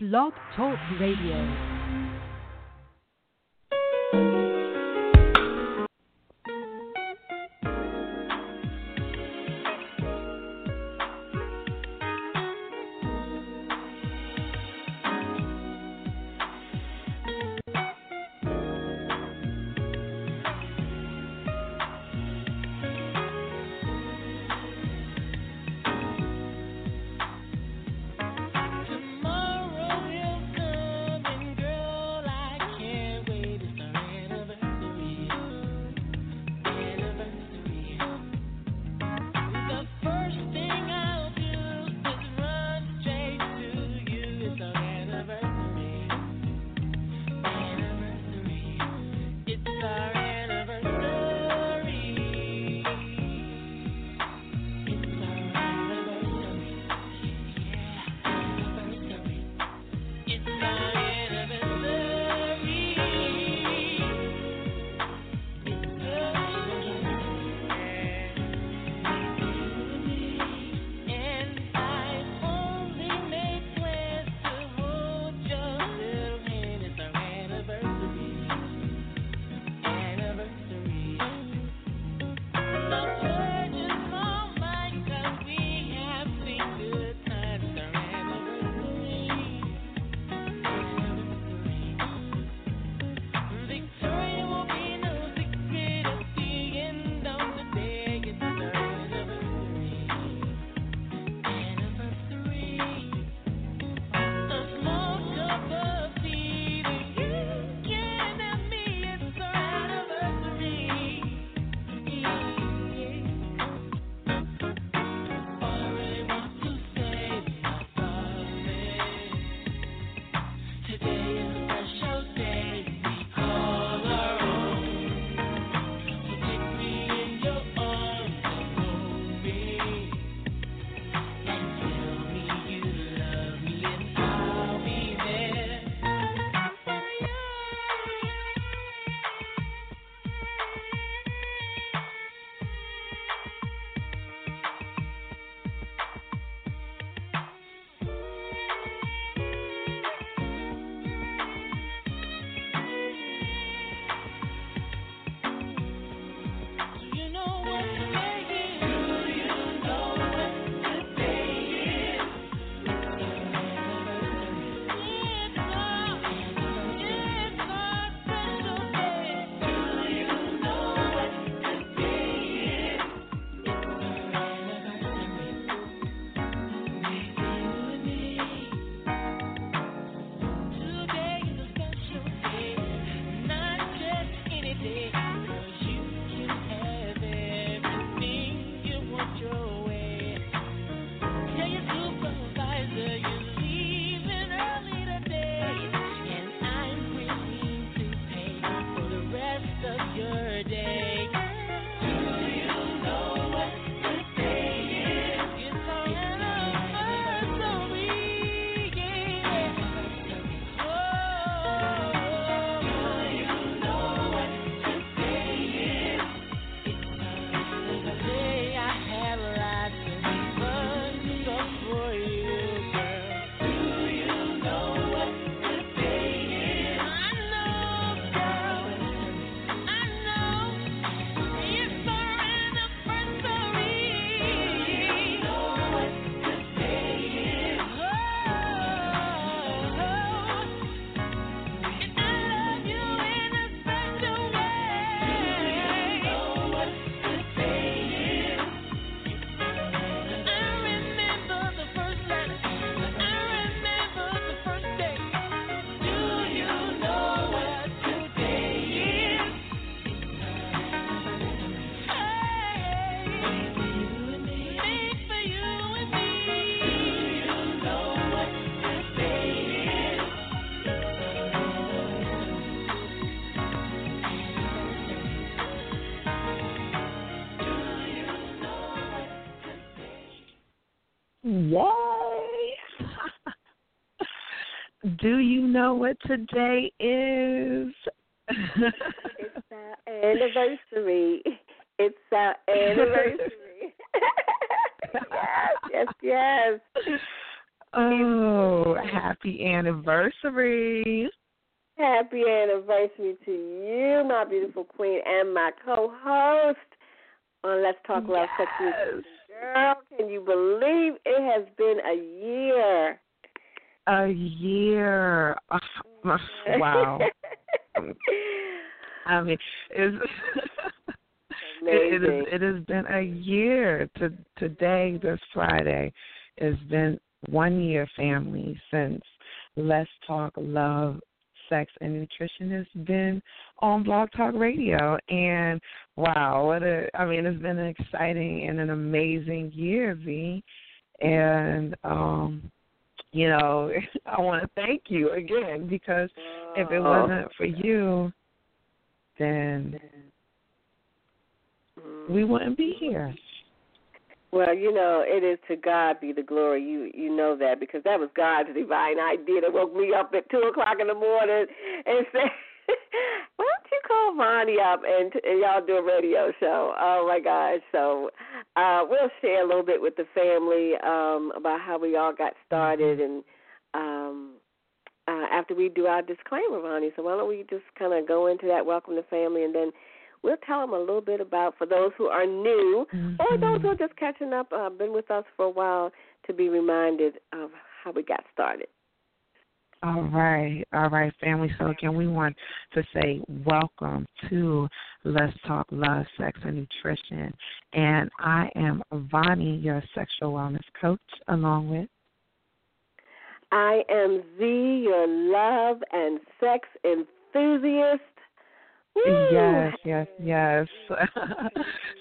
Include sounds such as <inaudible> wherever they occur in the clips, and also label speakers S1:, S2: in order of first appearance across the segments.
S1: Blog Talk Radio.
S2: Today is?
S3: it's our anniversary. It's our anniversary. yes, <laughs> yes, yes.
S2: Oh, happy anniversary.
S3: Happy anniversary to you, my beautiful queen, and my co host on Let's Talk Love
S2: yes.
S3: Sex Girl, can you believe it has been a year?
S2: A year. Oh, wow. <laughs> I mean, it's <laughs> it, it, is, it has been a year to today, this Friday. It's been one year, family, since Let's Talk Love, Sex, and Nutrition has been on Blog Talk Radio. And wow, what a, I mean, it's been an exciting and an amazing year, V. And, um, you know, <laughs> I want to thank you again because if it oh. wasn't for you, then mm-hmm. we wouldn't be here.
S3: Well, you know, it is to God be the glory. You you know that because that was God's divine idea that woke me up at two o'clock in the morning and <laughs> said, "Why don't you call Vonnie up and, and y'all do a radio show?" Oh my gosh! So uh, we'll share a little bit with the family um, about how we all got started and um, uh, after we do our disclaimer, Vonnie. So why don't we just kind of go into that, welcome to family, and then we'll tell them a little bit about for those who are new
S2: mm-hmm.
S3: or those who are just catching up, uh, been with us for a while, to be reminded of how we got started.
S2: All right, all right, family. So again, we want to say welcome to Let's Talk Love, Sex, and Nutrition. And I am Vonnie, your sexual wellness coach, along with
S3: I am Z, your love and sex enthusiast.
S2: Yes, yes, yes. <laughs>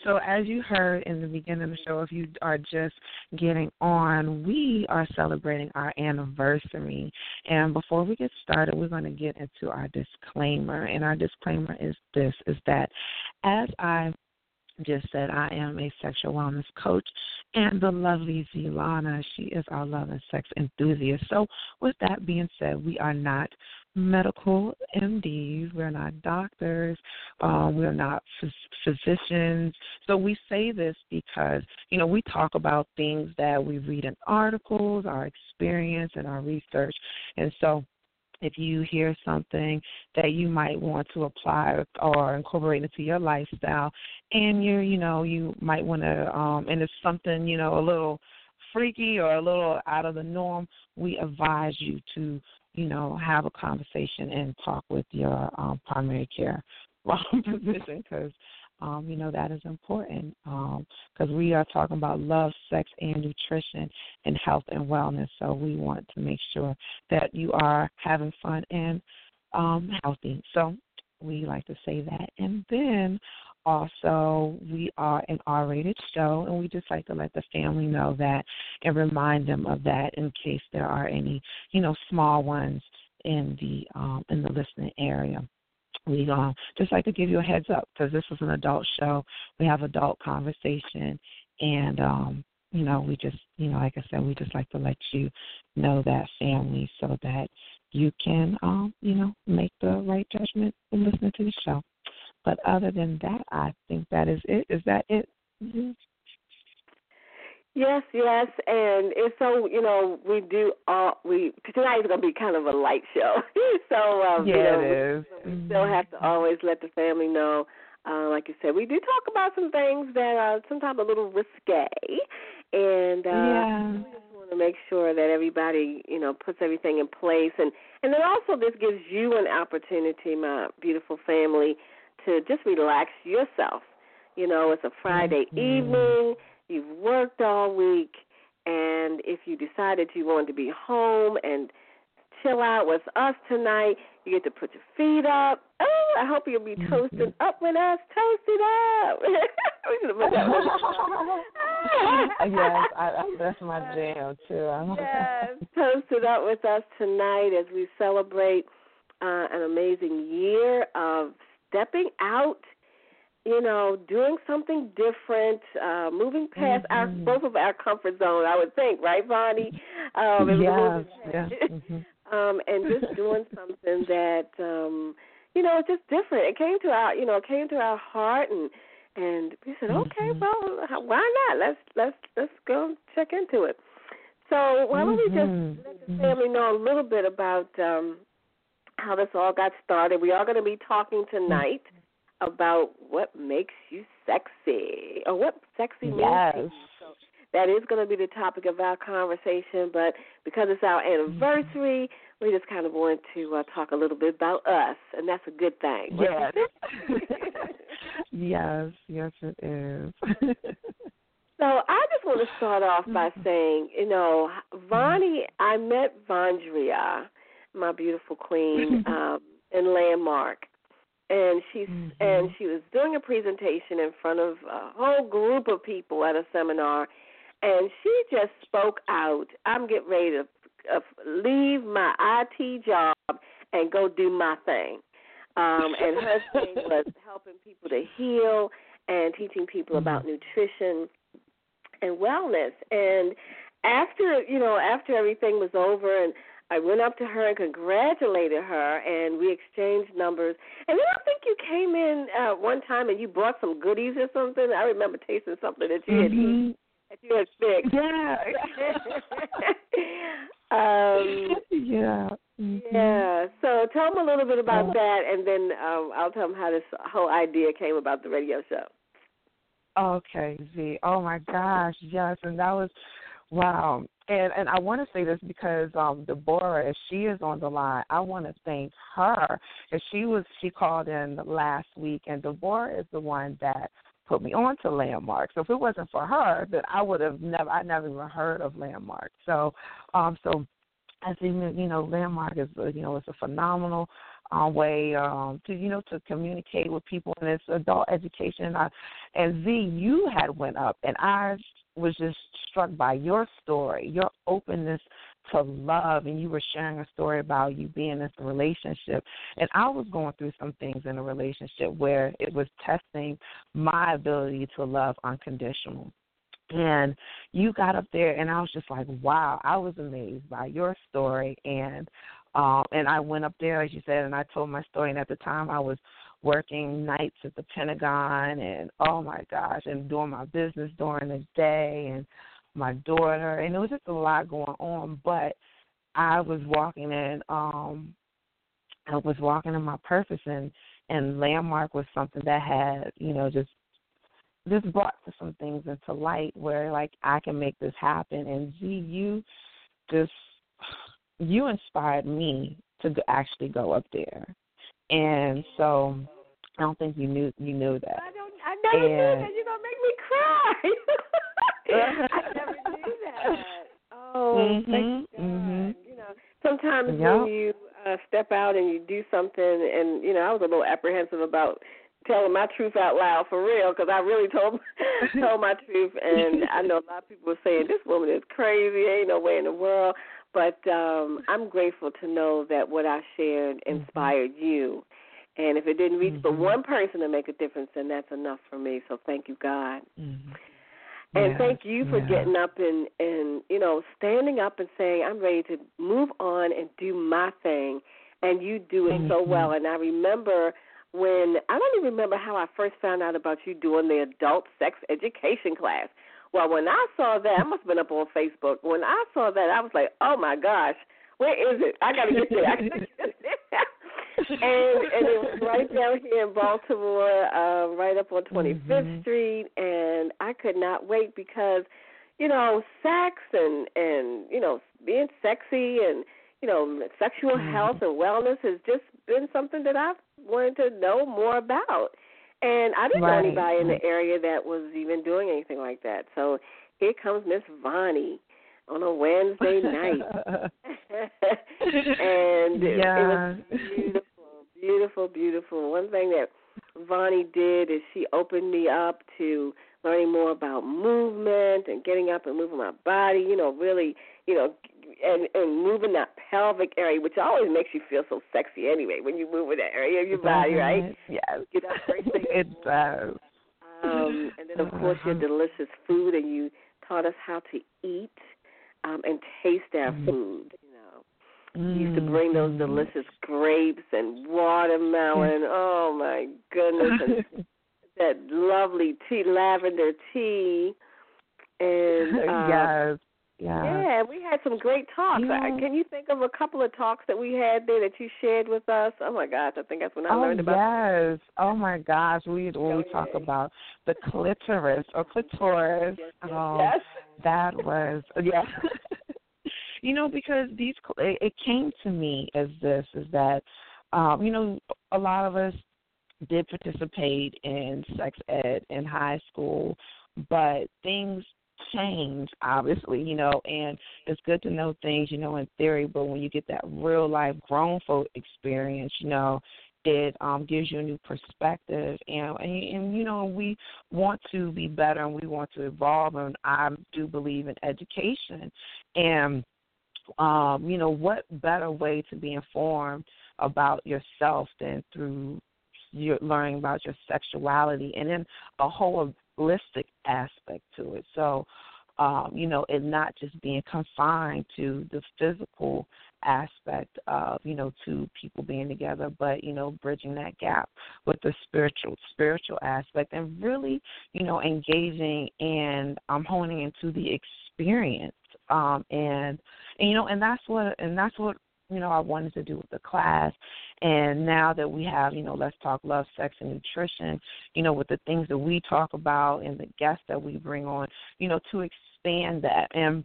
S2: so, as you heard in the beginning of the show, if you are just getting on, we are celebrating our anniversary. And before we get started, we're going to get into our disclaimer. And our disclaimer is this: is that as I just said I am a sexual wellness coach, and the lovely Zelana, she is our love and sex enthusiast. So, with that being said, we are not medical MDs, we're not doctors, um, we're not phys- physicians. So, we say this because, you know, we talk about things that we read in articles, our experience, and our research. And so, if you hear something that you might want to apply or incorporate into your lifestyle and you're you know you might want to um and it's something you know a little freaky or a little out of the norm we advise you to you know have a conversation and talk with your um primary care <laughs> physician because um, you know that is important because um, we are talking about love, sex, and nutrition, and health and wellness. So we want to make sure that you are having fun and um, healthy. So we like to say that, and then also we are an R-rated show, and we just like to let the family know that and remind them of that in case there are any, you know, small ones in the um, in the listening area we um, just like to give you a heads up because this is an adult show. We have adult conversation, and um, you know, we just, you know, like I said, we just like to let you know that family so that you can, um, you know, make the right judgment and listening to the show. But other than that, I think that is it. Is that it? Mm-hmm.
S3: Yes, yes, and it's so you know we do all we tonight is gonna be kind of a light show, <laughs> so um,
S2: yeah,
S3: you know,
S2: it is.
S3: We, we still have to always let the family know. Uh, like you said, we do talk about some things that are sometimes a little risque, and uh,
S2: yeah.
S3: we just want to make sure that everybody you know puts everything in place, and and then also this gives you an opportunity, my beautiful family, to just relax yourself. You know, it's a Friday
S2: mm-hmm.
S3: evening You've worked all week, and if you decided you wanted to be home and chill out with us tonight, you get to put your feet up. Oh, I hope you'll be mm-hmm. toasting up with us. Toasted up. <laughs> <laughs>
S2: yes, I, I, that's my jam too. <laughs>
S3: yes, toasted up with us tonight as we celebrate uh, an amazing year of stepping out you know, doing something different, uh, moving past mm-hmm. our both of our comfort zone. I would think, right, Vonnie? Um,
S2: and yes, yeah.
S3: Mm-hmm. <laughs> um, and just doing something that, um, you know, it's just different. It came to our, you know, it came to our heart, and and we said, okay,
S2: mm-hmm.
S3: well, why not? Let's let's let's go check into it. So why don't we just let the family know a little bit about um, how this all got started? We are going to be talking tonight mm-hmm. about what makes you sexy or what sexy means
S2: Yes.
S3: you. So that is going to be the topic of our conversation. But because it's our anniversary, mm-hmm. we just kind of want to uh, talk a little bit about us, and that's a good thing.
S2: Yes. <laughs> yes, yes, it is.
S3: So I just want to start off by mm-hmm. saying, you know, Vonnie, I met Vondria, my beautiful queen, <laughs> um, in Landmark, and she's
S2: Mhm.
S3: and she was doing a presentation in front of a whole group of people at a seminar, and she just spoke out. I'm getting ready to uh, leave my IT job and go do my thing. Um, and her thing <laughs> was helping people to heal and teaching people about nutrition and wellness. And after you know, after everything was over, and I went up to her and congratulated her, and we exchanged numbers. And then I think you came in uh, one time and you brought some goodies or something. I remember tasting something that you had eaten that you had fixed.
S2: Yeah. <laughs>
S3: um,
S2: yeah. Mhm.
S3: yeah. So tell them a little bit about
S2: Uh,
S3: that, and then um, I'll tell them how this whole idea came about the radio show.
S2: Okay, Z. Oh my gosh, yes, and that was wow. And and I want to say this because um Deborah, if she is on the line, I want to thank her. If she was, she called in last week, and Deborah is the one that put me on to Landmark. So if it wasn't for her, then I would have never, I never even heard of Landmark. So, um, so I think you know Landmark is uh, you know it's a phenomenal um, way um, to you know to communicate with people and it's adult education. And, I, and Z, you had went up, and I was just struck by your story, your openness to love, and you were sharing a story about you being in a relationship. And I was going through some things in a relationship where it was testing my ability to love unconditional. And you got up there, and I was just like, wow, I was amazed by your story. And um, and I went up there, as you said, and I told my story. And at the time, I was working nights at the Pentagon, and oh my gosh, and doing my business during the day, and my daughter, and it was just a lot going on. But I was walking in, um, I was walking in my purpose, and and landmark was something that had, you know, just just brought some things into light where like I can make this happen. And Z, you just you inspired me to actually go up there, and so I don't think you knew you knew that.
S3: I don't. I never knew
S2: And-
S3: that. You're gonna make me cry. <laughs> I never knew that. Oh, thank
S2: Mhm,
S3: God.
S2: mhm.
S3: You know, sometimes
S2: Yep.
S3: when you uh, step out and you do something, and you know, I was a little apprehensive about telling my truth out loud for real because I really told <laughs> told my truth, and I know a lot of people were saying this woman is crazy. Ain't no way in the world. But um, I'm grateful to know that what I shared inspired you. And if it didn't reach but
S2: Mhm.
S3: one person to make a difference, then that's enough for me. So thank you, God.
S2: Mhm.
S3: And
S2: Yes,
S3: thank you for getting up and and you know standing up and saying I'm ready to move on and do my thing, and you do it so
S2: Mhm.
S3: well. And I remember when I don't even remember how I first found out about you doing the adult sex education class. Well, when I saw that, I must have been up on Facebook. When I saw that, I was like, oh my gosh, where is it? I got to get there. I gotta get there. And and it was <laughs> right down here in Baltimore, uh, right up on 25th
S2: Mhm.
S3: Street, and I could not wait because, you know, sex and and you know being sexy and you know sexual
S2: Mhm.
S3: health and wellness has just been something that I've wanted to know more about. And I didn't know anybody in the area that was even doing anything like that. So here comes Miss Vonnie on a Wednesday night. <laughs> <laughs> and it,
S2: Yeah.
S3: it was beautiful, beautiful. One thing that Vonnie did is she opened me up to learning more about movement and getting up and moving my body. You know, really, you know, and and moving that pelvic area, which always makes you feel so sexy anyway when you move in that area of your body, right?
S2: Yes.
S3: Get up first <laughs> thing
S2: It does.
S3: Um, and then, of course, your
S2: Uh-huh.
S3: delicious food, and you taught us how to eat um, and taste our
S2: Mhm.
S3: food. You used to
S2: Mm,
S3: bring those delicious grapes and watermelon. Oh my goodness! And <laughs> that lovely tea, lavender tea, and <laughs> uh,
S2: yes. Yeah.
S3: Yeah, we had some great talks.
S2: Yeah.
S3: Can you think of a couple of talks that we had there that you shared with us? Oh my gosh, I think that's when I
S2: oh,
S3: learned about.
S2: yes. Oh my gosh. We
S3: Go
S2: we talk about the clitoris or clitoris.
S3: Yes, yes,
S2: um,
S3: yes.
S2: that was yeah. <laughs> you know, because these it, came to me as this is that um, you know, a lot of us did participate in sex ed in high school, but things change obviously, you know, and it's good to know things, you know, in theory, but when you get that real life grown folk experience, you know, it um gives you a new perspective and, and and you know we want to be better and we want to evolve and I do believe in education and um you know what better way to be informed about yourself than through your learning about your sexuality and then a holistic aspect to it. So um you know it not just being confined to the physical aspect of you know two people being together but you know bridging that gap with the spiritual spiritual aspect and really you know engaging and um honing into the experience um and, and you know and that's what and that's what you know I wanted to do with the class. And now that we have you know let's talk love sex and nutrition you know with the things that we talk about and the guests that we bring on you know to expand that. And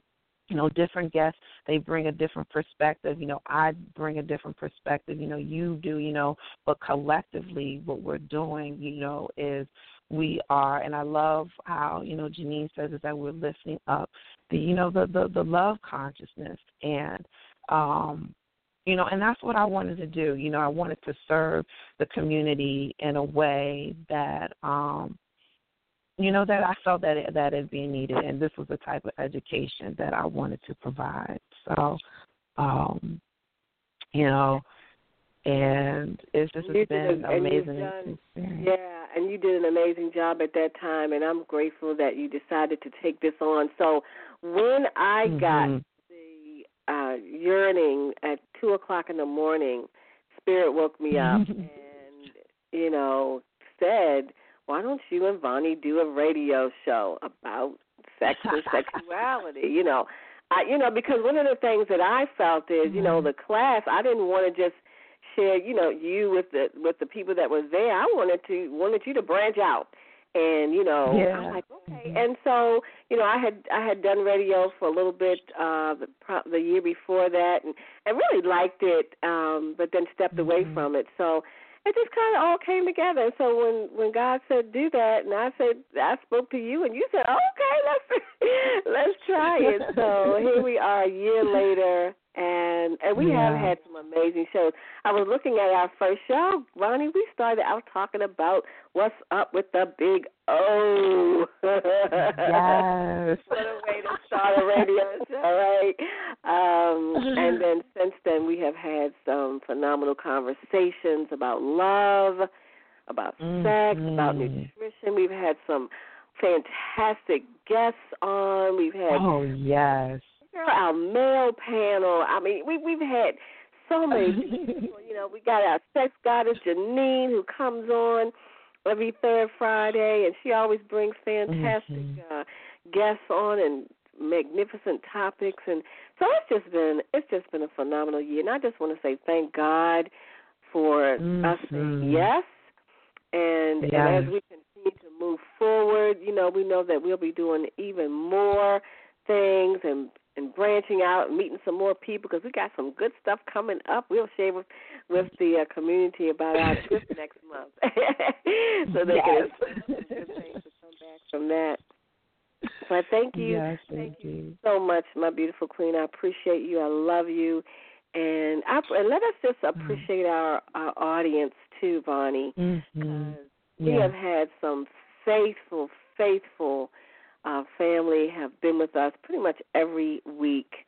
S2: you know different guests they bring a different perspective. You know i bring a different perspective. You know you do you know but collectively what we're doing you know is we are and i love how you know janine says is that we're lifting up the you know the the, the love consciousness. And um you know and that's what i wanted to do. You know i wanted to serve the community in a way that um you know that I felt that it, that it being needed, and this was the type of education that I wanted to provide. So, um, you know, and it's just it's been
S3: a-
S2: amazing
S3: done-. Yeah, and you did an amazing job at that time, and I'm grateful that you decided to take this on. So when I got
S2: Mhm.
S3: the uh, yearning at two o'clock in the morning, Spirit woke me up <laughs> and you know said, "Why don't you and Vonnie do a radio show about sex <laughs> and sexuality?" You know, I you know because one of the things that I felt is you know
S2: Mhm.
S3: the class I didn't want to just share you know you with the with the people that was there. I wanted to wanted you to branch out. And you know,
S2: Yeah.
S3: I'm like, okay. And so, you know, I had I had done radio for a little bit uh the, the year before that, and and really liked it, um, but then stepped away
S2: Mhm.
S3: from it. So it just kind of all came together. And so when when God said do that, and I said I spoke to you, and you said okay, let's <laughs> let's try it. So here we are a year later, and and we have had some amazing shows. I was looking at our first show, Vonnie. We started out talking about what's up with the big O.
S2: Yes. <laughs>
S3: what a way to start a radio show, right? Um, and then since then, we have had some phenomenal conversations about love, about sex, about
S2: Mhm.
S3: nutrition. We've had some fantastic guests on. We've had
S2: Oh yes.
S3: Our male panel. I mean, we we've had so many <laughs> people. You know, we got our sex goddess Janine who comes on every third Friday, and she always brings fantastic
S2: Mhm.
S3: uh, guests on and magnificent topics. And so it's just been it's just been a phenomenal year. And I just want to say thank God for us saying yes. And, and as
S2: Yes.
S3: we continue to move forward, you know, we know that we'll be doing even more things and and branching out and meeting some more people because we got some good stuff coming up. We'll share with with the uh, community about our <laughs> trip next month, <laughs> so they
S2: yes.
S3: can good things to come back from that. So I thank you,
S2: Yes,
S3: thank
S2: thank you.
S3: so much, my beautiful queen. I appreciate you. I love you, and I, and let us just
S2: Mm-hmm.
S3: appreciate our our audience too.
S2: Mhm.
S3: Because we have had some faithful, faithful uh, family have been with us pretty much every week.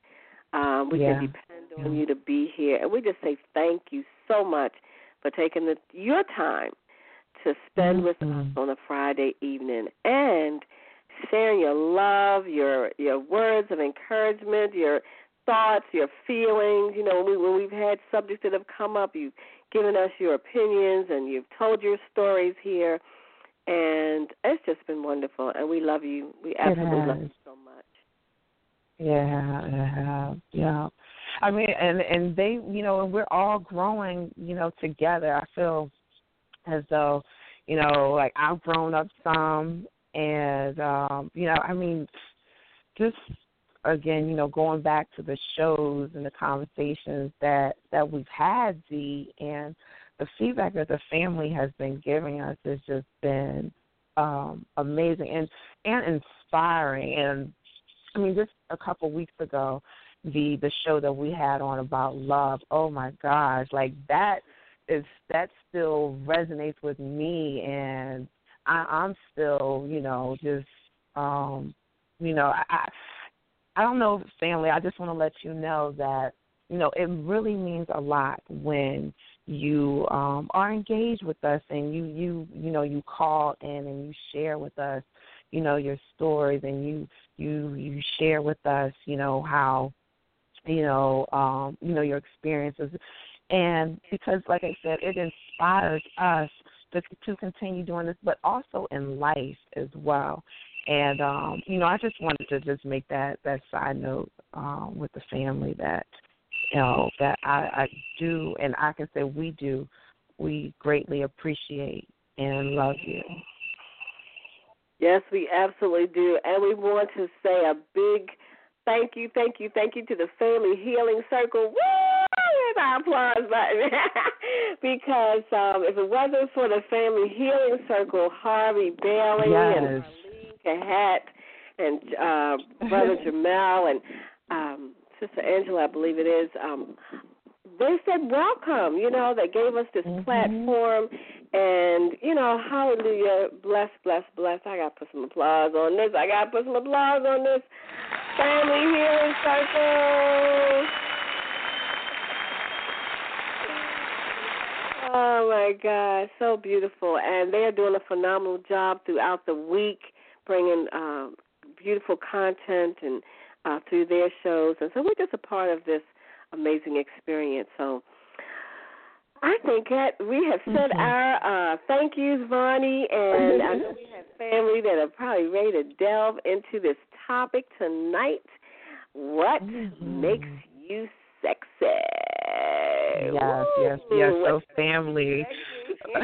S3: Um, we
S2: Yeah.
S3: can depend on
S2: Yeah.
S3: you to be here, and we just say thank you so much for taking the, your time to spend with us
S2: Mhm.
S3: on a Friday evening and sharing your love, your your words of encouragement, your thoughts, your feelings. You know, when, we, when we've had subjects that have come up, you've given us your opinions and you've told your stories here, and it's just been wonderful. And we love you. We absolutely love you so much.
S2: Yeah, yeah, yeah. I mean, and and they, you know, and we're all growing, you know, together. I feel as though, you know, like I've grown up some, and um, you know, I mean, just again, you know, going back to the shows and the conversations that that we've had, Z, and the feedback that the family has been giving us has just been um, amazing and and inspiring. And I mean, just a couple weeks ago, the the show that we had on about love. Oh my gosh, like that is that still resonates with me, and I, I'm still, you know, just um, you know, I I don't know, family. I just want to let you know that you know it really means a lot when you um, are engaged with us and you you you know you call in and you share with us you know your stories and you you you share with us you know how you know um you know your experiences. And because like i said it inspires us to to continue doing this but also in life as well. And um you know i just wanted to just make that that side note um with the family that know that I, I do, and I can say we do. We greatly appreciate and love you.
S3: Yes, we absolutely do, and we want to say a big thank you, thank you, thank you to the Family Healing Circle. Woo! With our applause button, <laughs> because um, if it wasn't for the Family Healing Circle, Harvey Bailey
S2: yes.
S3: and Marlene Cahat and uh, Brother <laughs> Jamal and um, Sister Angela, I believe it is, um, they said welcome. You know, they gave us this
S2: mm-hmm.
S3: platform, and you know, hallelujah, bless, bless, bless. I got to put some applause on this. I got to put some applause on this family healing circle. Oh my God, so beautiful, and they are doing a phenomenal job throughout the week, bringing um, beautiful content and uh, through their shows, and so we're just a part of this amazing experience. So I think that we have said mm-hmm. our uh, thank yous, Vonnie, and I know we have family that are probably ready to delve into this topic tonight. What mm-hmm. makes you sexy?
S2: Yes, yes, yes. So family. <laughs>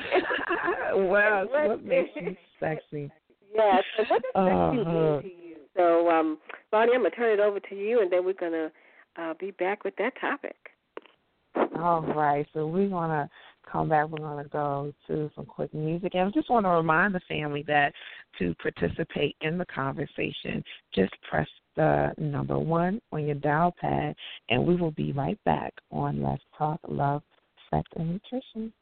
S2: well, what makes you sexy?
S3: Yes. What does uh-huh. sexy mean to you? So, um, Vonnie, I'm going to turn it over to you, and then we're going to uh, be back with that topic.
S2: All right. So we're going to come back. We're going to go to some quick music. And I just want to remind the family that to participate in the conversation, just press the number one on your dial pad, and we will be right back on Let's Talk Love, Sex, and Nutrition.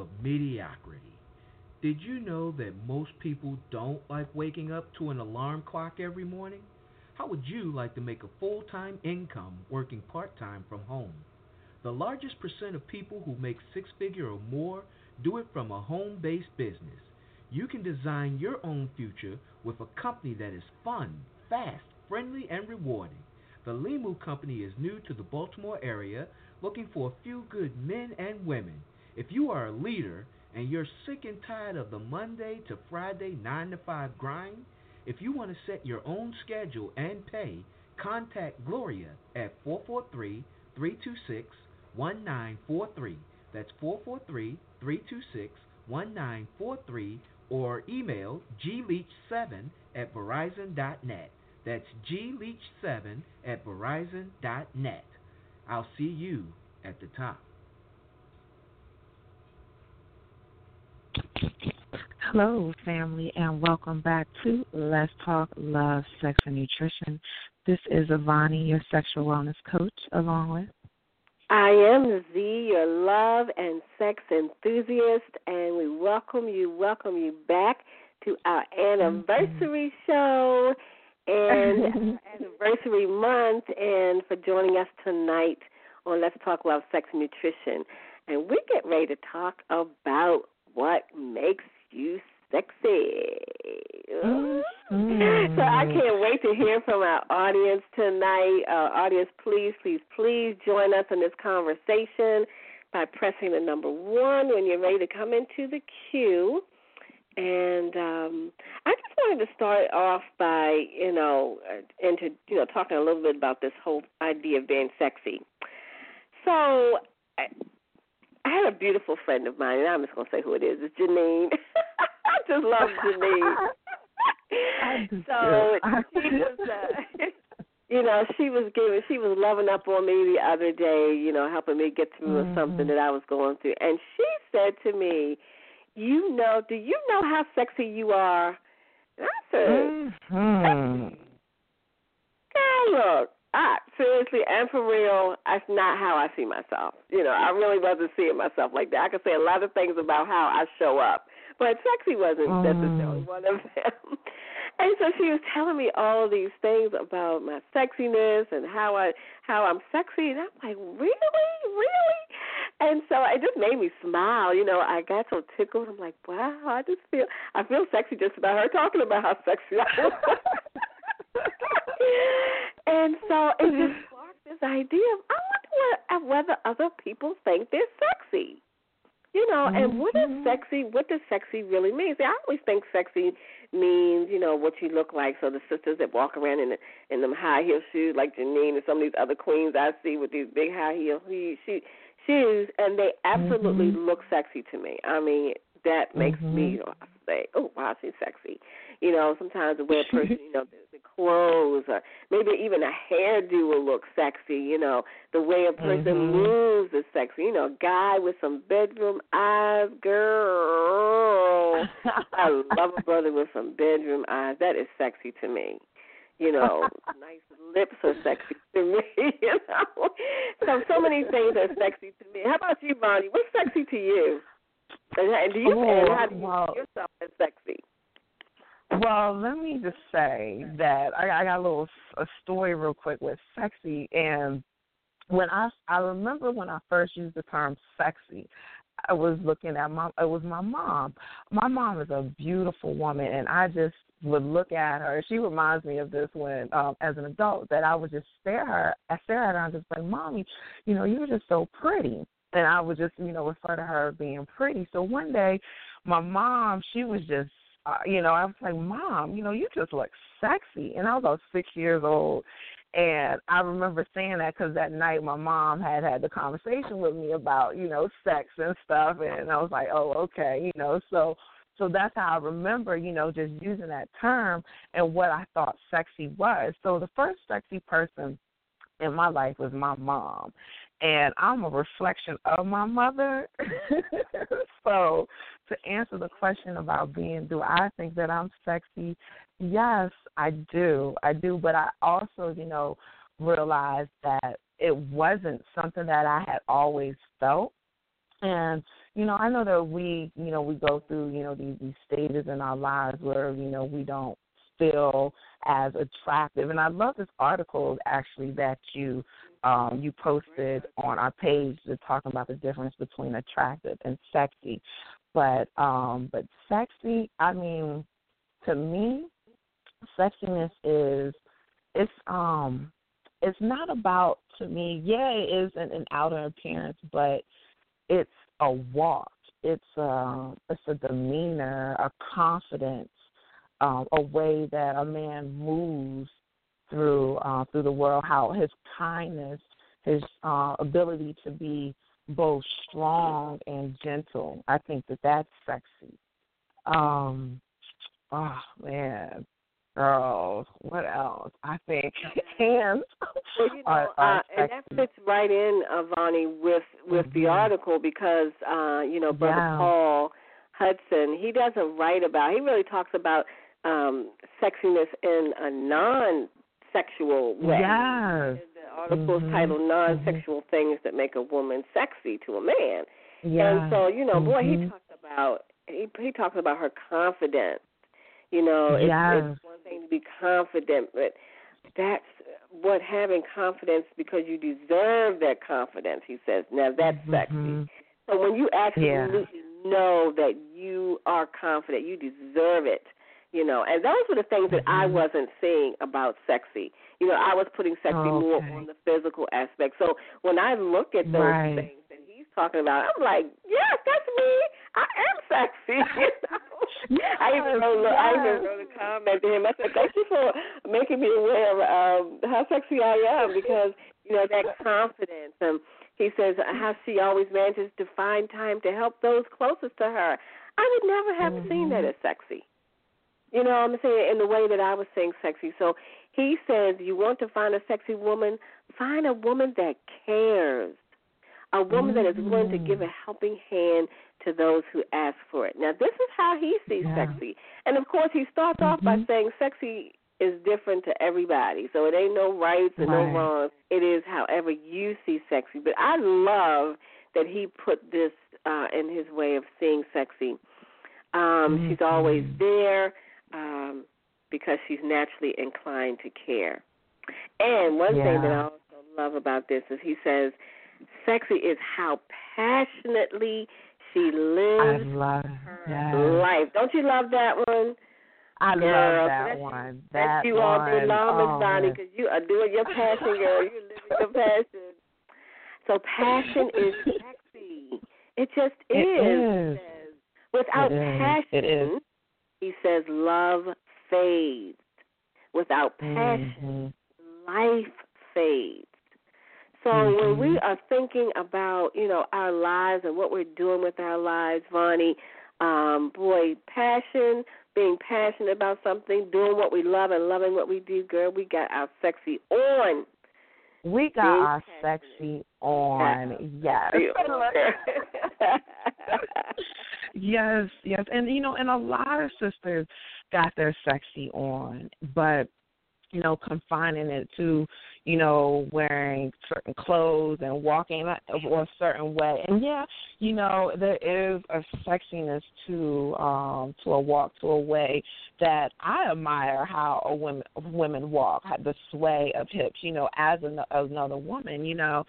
S4: Of mediocrity. Did you know that most people don't like waking up to an alarm clock every morning? How would you like to make a full time income working part time from home? The largest percent of people who make six figure or more do it from a home based business. You can design your own future with a company that is fun, fast, friendly, and rewarding. The Limu Company is new to the Baltimore area, looking for a few good men and women if you are a leader and you're sick and tired of the Monday to Friday 9 to 5 grind, if you want to set your own schedule and pay, contact Gloria at 443 326 1943. That's 443 326 1943 or email gleach7 at verizon.net. That's gleach7 at verizon.net. I'll see you at the top.
S2: Hello, family, and welcome back to Let's Talk Love, Sex, and Nutrition. This is Avani, your sexual wellness coach, along with.
S3: I am Z, your love and sex enthusiast, and we welcome you, welcome you back to our anniversary mm-hmm. show and <laughs> anniversary month, and for joining us tonight on Let's Talk Love, Sex, and Nutrition. And we get ready to talk about what makes you sexy. Mm-hmm. So I can't wait to hear from our audience tonight. Uh, audience, please, please, please join us in this conversation by pressing the number one when you're ready to come into the queue. And um, I just wanted to start off by, you know, uh, into you know talking a little bit about this whole idea of being sexy. So I had a beautiful friend of mine, and I'm just gonna say who it is. It's Janine. <laughs> I just love Janine. <laughs> so she was, uh, <laughs> you know, she was giving, she was loving up on me the other day, you know, helping me get through mm-hmm. something that I was going through, and she said to me, "You know, do you know how sexy you are?" And I said, mm-hmm. "Girl, look, I seriously and for real, that's not how I see myself. You know, I really wasn't seeing myself like that. I could say a lot of things about how I show up, but sexy wasn't mm. necessarily one of them. <laughs> and so she was telling me all of these things about my sexiness and how I how I'm sexy, and I'm like, really, really. And so it just made me smile. You know, I got so tickled. I'm like, wow, I just feel I feel sexy just about her talking about how sexy I am. <laughs> and so it just sparked this idea of I wonder what, whether other people think they're sexy. You know, mm-hmm. and what is sexy? What does sexy really mean? See, I always think sexy means, you know, what you look like. So the sisters that walk around in the, in them high heel shoes, like Janine and some of these other queens I see with these big high heel shoes, shoes, and they absolutely mm-hmm. look sexy to me. I mean, that makes mm-hmm. me say, "Oh, wow, she's sexy." You know, sometimes the way a person, you know, the, the clothes, or maybe even a hairdo will look sexy. You know, the way a person mm-hmm. moves is sexy. You know, a guy with some bedroom eyes, girl. I love a brother with some bedroom eyes. That is sexy to me. You know, <laughs> nice lips are sexy to me. <laughs> You know, so so many things are sexy to me. How about you, Vonnie? What's sexy to you? And do you oh, and how do you see yourself as sexy?
S2: Well, let me just say that I, I got a little a story real quick with sexy, and when I I remember when I first used the term sexy, I was looking at my it was my mom. My mom is a beautiful woman, and I just would look at her. She reminds me of this when, um, as an adult, that I would just stare her, I stare at her and just like, "Mommy, you know, you're just so pretty." And I would just, you know, refer to her being pretty. So one day, my mom, she was just you know, I was like, Mom, you know, you just look sexy. And I was about six years old. And I remember saying that because that night my mom had had the conversation with me about, you know, sex and stuff. And I was like, oh, okay, you know, so. So that's how I remember, you know, just using that term and what I thought sexy was. So the first sexy person in my life was my mom and I'm a reflection of my mother. <laughs> so to answer the question about being do I think that I'm sexy? Yes, I do. I do, but I also, you know, realized that it wasn't something that I had always felt. And you know, I know that we, you know, we go through, you know, these, these stages in our lives where, you know, we don't feel as attractive. And I love this article actually that you um, you posted on our page to talking about the difference between attractive and sexy. But um, but sexy, I mean, to me, sexiness is it's um it's not about to me. Yeah, it is an, outer appearance, but it's a walk. It's a um, it's a demeanor, a confidence, um, a way that a man moves through uh, through the world. How his kindness, his uh, ability to be both strong and gentle. I think that that's sexy. Um, oh man, girls, what else? I think <laughs> hands
S3: well, you know,
S2: are, are
S3: uh, and that fits right in, Avani, with with mm-hmm. the article because uh, you know, Brother
S2: yeah.
S3: Paul Hudson, he doesn't write about. He really talks about um sexiness in a non sexual way.
S2: Yes.
S3: The article's
S2: mm-hmm.
S3: titled Non-Sexual mm-hmm. Things That Make a Woman Sexy to a Man.
S2: Yeah.
S3: And so, you know, boy,
S2: mm-hmm.
S3: he talks about he he talks about her confidence. You know, it's,
S2: yes.
S3: it's one thing to be confident, but that's what having confidence because you deserve that confidence. He says, now that's
S2: mm-hmm.
S3: sexy. So when you absolutely
S2: yeah.
S3: know that you are confident, you deserve it you know and those were the things that i
S2: mm-hmm.
S3: wasn't seeing about sexy you know i was putting sexy
S2: okay.
S3: more on the physical aspect so when i look at those
S2: right.
S3: things that he's talking about i'm like yes that's me i am sexy <laughs> you know?
S2: yes,
S3: I even wrote,
S2: yes.
S3: I even wrote a comment to him. I said, "Thank you for making me aware of um, how sexy I am because you know that <laughs> confidence." And he says how she always manages to find time to help those closest to her. I would never have
S2: mm-hmm.
S3: seen that as sexy. You know, what I'm saying in the way that I was saying sexy. So he says, you want to find a sexy woman, find a woman that cares, a woman mm-hmm. that is willing to give a helping hand to those who ask for it. Now, this is how he sees
S2: yeah.
S3: sexy, and of course, he starts
S2: mm-hmm.
S3: off by mm-hmm. saying sexy is different to everybody. So it ain't no rights and
S2: right.
S3: no wrongs. It is however you see sexy. But I love that he put this uh, in his way of seeing sexy. Um,
S2: mm-hmm.
S3: She's always there um, because she's naturally inclined to care. And one
S2: yeah.
S3: thing that I also love about this is he says, "Sexy is how passionately she lives
S2: I love
S3: her
S2: yes.
S3: life." Don't you love that one?
S2: I
S3: Girl,
S2: love that one.
S3: That you all
S2: one.
S3: do long, Miss
S2: oh, Vonnie,
S3: because you are doing your passion, girl. You're living your passion. So passion is sexy. It just
S2: It
S3: is. Without
S2: It is.
S3: passion,
S2: It is.
S3: He says love fades. Without passion,
S2: Mhm.
S3: life fades. So when we
S2: Mhm.
S3: are thinking about, you know, our lives and what we're doing with our lives, Vonnie, um, boy, passion, being passionate about something, doing what we love and loving what we do, girl, we got our sexy on.
S2: We got
S3: Being
S2: our sexy on. Yes. <laughs> yes, yes. And you know, and a lot of sisters got their sexy on, but you know, confining it to, you know, wearing certain clothes and walking a certain way. And yeah, you know, there is a sexiness to um to a walk, to a way that I admire how a women women walk, the sway of hips, you know, as an, another woman, you know,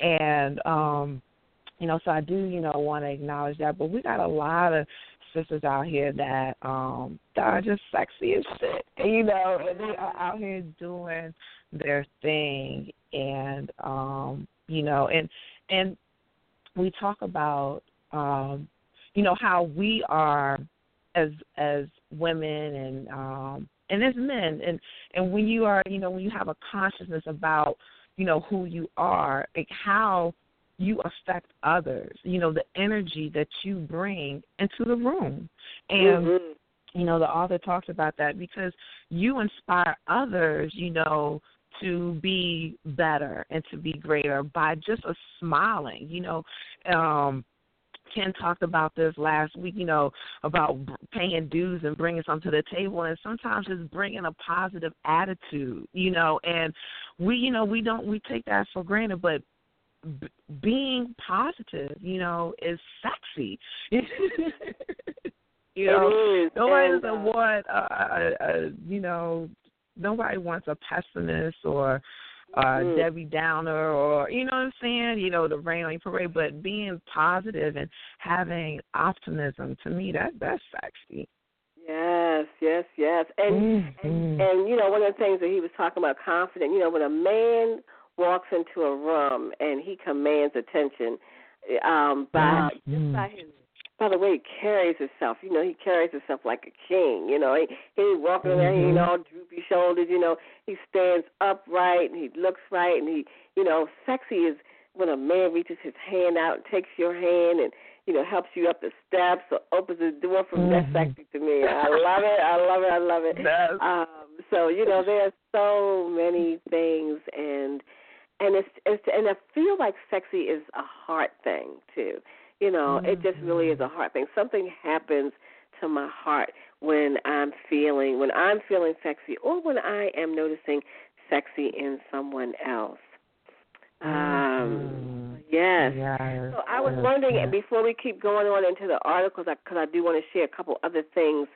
S2: and um you know, so I do, you know, want to acknowledge that. But we got a lot of sisters out here that um that are just sexy as shit. You know, and they are out here doing their thing and um, you know, and and we talk about um, you know, how we are as as women and um and as men and and when you are you know, when you have a consciousness about, you know, who you are, like how you affect others, you know, the energy that you bring into the room. And
S3: Mhm.
S2: you know, the author talks about that because you inspire others, you know, to be better and to be greater by just a smiling, you know. Um Ken talked about this last week, you know, about paying dues and bringing something to the table, and sometimes just bringing a positive attitude, you know. And we, you know, we don't we take that for granted, but b- being positive, you know, is sexy. <laughs> you know,
S3: is.
S2: nobody
S3: and,
S2: doesn't
S3: uh,
S2: want a, a, a you know nobody wants a pessimist or uh
S3: Mm.
S2: Debbie Downer or you know what I'm saying, you know, the rain on your parade, but being positive and having optimism to me that that's sexy.
S3: Yes, yes, yes. And and,
S2: Mhm.
S3: and you know, one of the things that he was talking about confident, you know, when a man walks into a room and he commands attention, um, by just
S2: Mhm.
S3: by his by the way he carries himself, you know, he carries himself like a king, you know. He he ain't walking around, he ain't
S2: Mhm.
S3: all droopy shoulders. you know. He stands upright and he looks right and he you know, sexy is when a man reaches his hand out and takes your hand and you know, helps you up the steps or opens the door for. That's
S2: Mhm.
S3: sexy to me. I love it. I love it. I love it. <laughs>
S2: That's-
S3: Um, so you know, there's so many things, and and it's it's and I feel like sexy is a heart thing too. You know, it just really is a heart thing. Something happens to my heart when I'm feeling when I'm feeling sexy, or when I am noticing sexy in someone else. Um, yes.
S2: Yes,
S3: So I was wondering
S2: yes.
S3: before we keep going on into the articles, because I do want to share a couple other things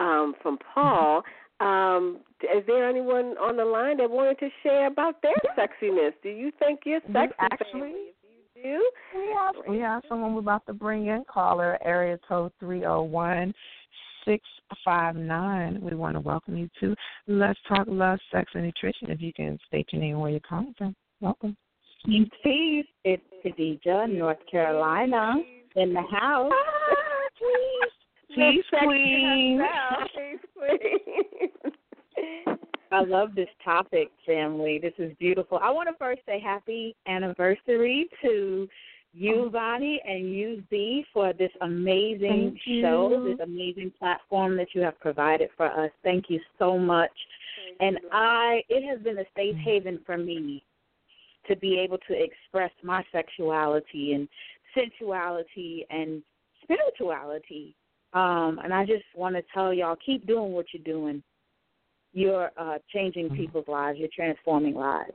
S3: um, from Paul. Um, is there anyone on the line that wanted to share about their sexiness? Do you think you're
S2: We
S3: sexy?
S2: actually-
S3: family? If you do,
S2: We have we have someone we're about to bring in. Caller area code three zero one six five nine. We want to welcome you to Let's Talk Love, Sex, and Nutrition. If you can state your name and where you're calling from, welcome.
S5: Peace. It's Khadija, North Carolina, in the house.
S2: Peace, queen. <laughs>
S3: Peace, queen.
S5: I love this topic, family. This is beautiful. I want to first say happy anniversary to you, oh. Vonnie, and you, Z, for this amazing
S2: Thank you.
S5: show, this amazing platform that you have provided for us. Thank you so much. And I, it has been a safe mm. haven for me to be able to express my sexuality and sensuality and spirituality. Um, and I just want to tell y'all keep doing what you're doing. You're uh, changing mm-hmm. people's lives, you're transforming lives.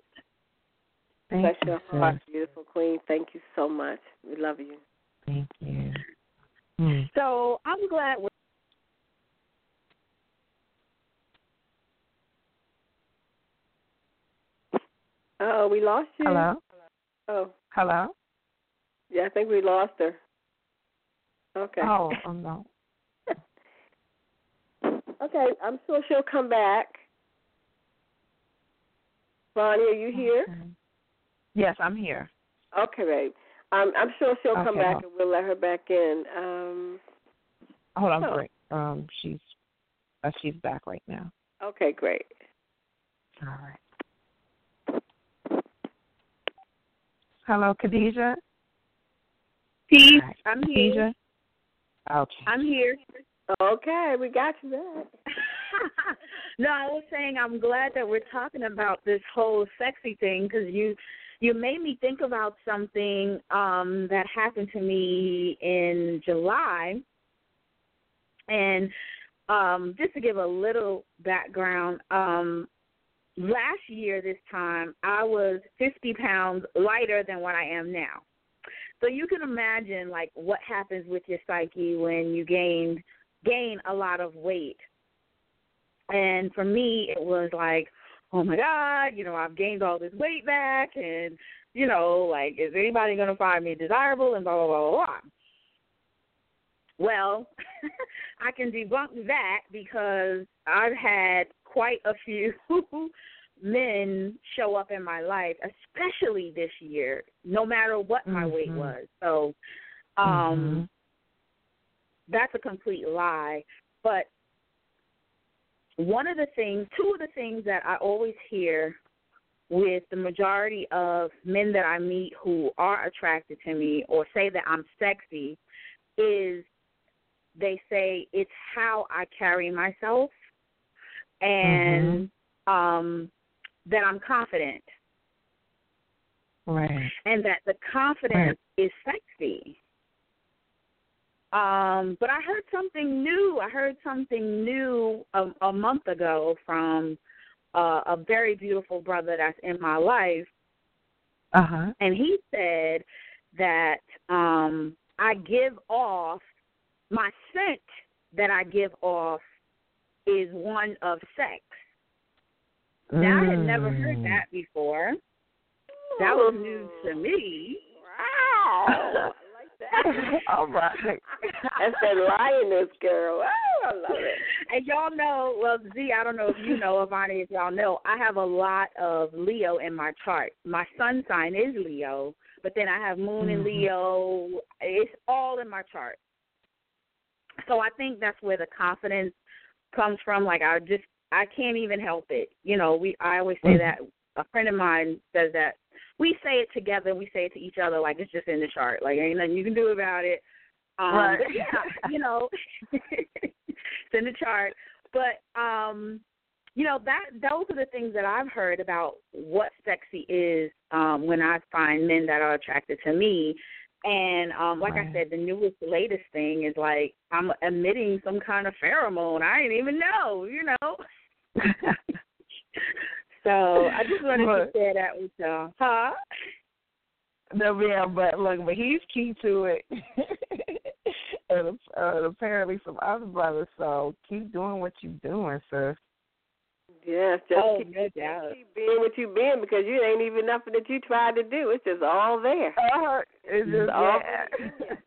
S2: Thank
S3: Bless
S2: you,
S3: your heart, beautiful queen. Thank you so much. We love you.
S2: Thank you. Hmm.
S5: So I'm glad we're
S3: Oh, we lost you.
S2: Hello.
S3: Oh.
S2: Hello.
S3: Yeah, I think we lost her. Okay.
S2: Oh, oh no.
S3: Okay, I'm sure she'll come back. Vonnie, are you here?
S2: Okay. Yes, I'm here.
S3: Okay, babe. Um, I'm sure she'll come back
S2: hold-
S3: and we'll let her back in. Um,
S2: Hold on,
S3: Oh.
S2: great. Um, she's uh, she's back right now.
S3: okay, great.
S2: All right. Hello, Khadijah.
S5: Peace.
S2: Hi,
S5: I'm here.
S2: Khadijah. Okay.
S5: I'm here.
S3: Okay, we got you back. <laughs>
S5: no, I was saying I'm glad that we're talking about this whole sexy thing because you you made me think about something um that happened to me in July. And um just to give a little background, um last year this time I was 50 pounds lighter than what I am now. So you can imagine like what happens with your psyche when you gain gain a lot of weight. And for me, it was like, oh my God, you know, I've gained all this weight back, and you know, like, is anybody going to find me desirable? And blah blah blah blah. blah. Well, <laughs> I can debunk that because I've had quite a few <laughs> men show up in my life, especially this year, no matter what my weight
S2: Mhm.
S5: was. So, um,
S2: Mhm.
S5: That's a complete lie. But one of the things, two of the things that I always hear with the majority of men that I meet who are attracted to me or say that I'm sexy is they say it's how I carry myself and um that I'm confident
S2: Right.
S5: and that the confidence is sexy. Um, but I heard something new. I heard something new a, a month ago from uh, a very beautiful brother that's in my life,
S2: Uh huh.
S5: and he said that um, I give off my scent that I give off is one of sex. Now, I had never heard
S2: Mm.
S5: that before. That was news to me.
S3: Wow. I like that.
S2: All right.
S3: That's that lioness girl. Oh, I love it.
S5: And y'all know, well, Z, I don't know if you know, Ivani, if y'all know, I have a lot of Leo in my chart. My sun sign is Leo, but then I have Moon in
S2: Mhm.
S5: Leo. It's all in my chart. So I think that's where the confidence comes from. Like I just, I can't even help it. You know, we. I always say
S2: Mhm.
S5: that. A friend of mine says that we say it together. We say it to each other like it's just in the chart. Like ain't nothing you can do about it. Um,
S2: Right.
S5: but <laughs> yeah, you know, <laughs> it's in the chart. But um, you know that those are the things that I've heard about what sexy is um, when I find men that are attracted to me. And um, like I said, the newest, latest thing is like I'm emitting some kind of pheromone. I didn't even know, you know. <laughs> So I just wanted to
S2: Right.
S5: share that with y'all. Huh?
S2: no, yeah, but look, but he's key to it, <laughs> and uh, apparently some other brothers. So keep doing what you're doing, sis.
S3: Yes, just
S5: Oh,
S3: keep,
S5: no doubt.
S3: keep being what you've been because you ain't even nothing that you tried to do. It's just all there.
S2: Uh, it's
S3: It's
S2: just
S3: all
S2: yeah. <laughs>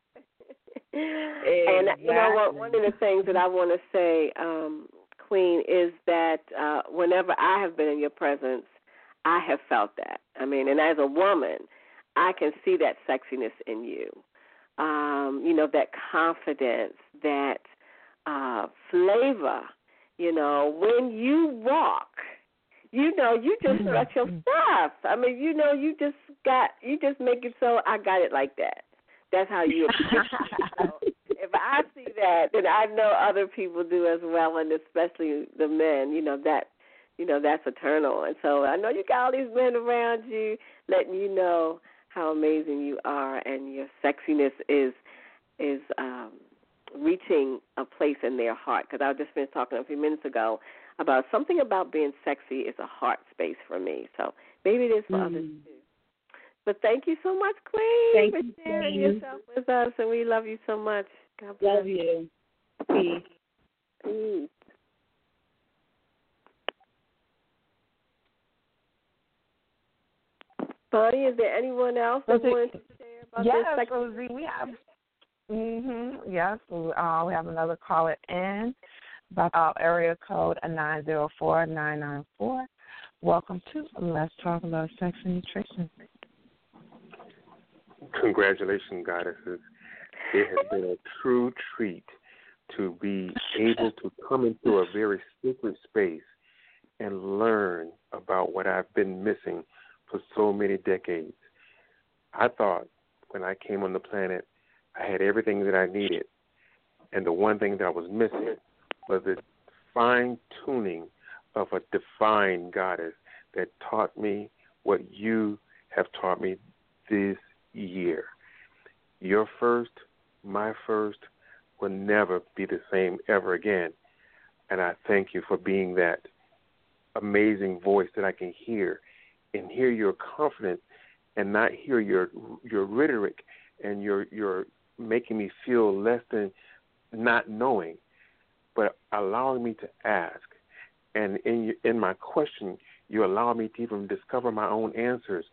S3: and you know what? One of the things that I want to say, um, Queen, is that uh, whenever I have been in your presence, I have felt that. I mean, and as a woman, I can see that sexiness in you. Um, you know, that confidence, that uh, flavor. You know, when you walk, you know, you just got your stuff. I mean, you know, you just got, you just make it so I got it like that. That's how you. <laughs> if I see that, then I know other people do as well, and especially the men. You know that, you know that's eternal. And so I know you got all these men around you, letting you know how amazing you are, and your sexiness is is um reaching a place in their heart. Because I just finished talking a few minutes ago about something about being sexy is a heart space for me. So maybe it is for others
S5: Mm.
S3: too. But thank you so much, Queen,
S5: Thank
S3: for sharing
S5: Queen.
S3: yourself with us, and we love you so much. God bless
S5: Love you. Peace.
S3: Peace. Vonnie, is there anyone else that wants to share about
S2: yes,
S3: this?
S2: Rosie, we have. Mhm. Yes, uh, we have another caller in. About uh, area code nine zero four nine nine four. Welcome to Let's Talk About Sex and Nutrition.
S6: Congratulations, goddesses. It has been a true treat to be able to come into a very sacred space and learn about what I've been missing for so many decades. I thought when I came on the planet, I had everything that I needed, and the one thing that I was missing was the fine tuning of a divine goddess that taught me what you have taught me this year. Your first, my first, will never be the same ever again. And I thank you for being that amazing voice that I can hear and hear your confidence and not hear your your rhetoric and your your making me feel less than not knowing, but allowing me to ask. And in in my question, you allow me to even discover my own answers.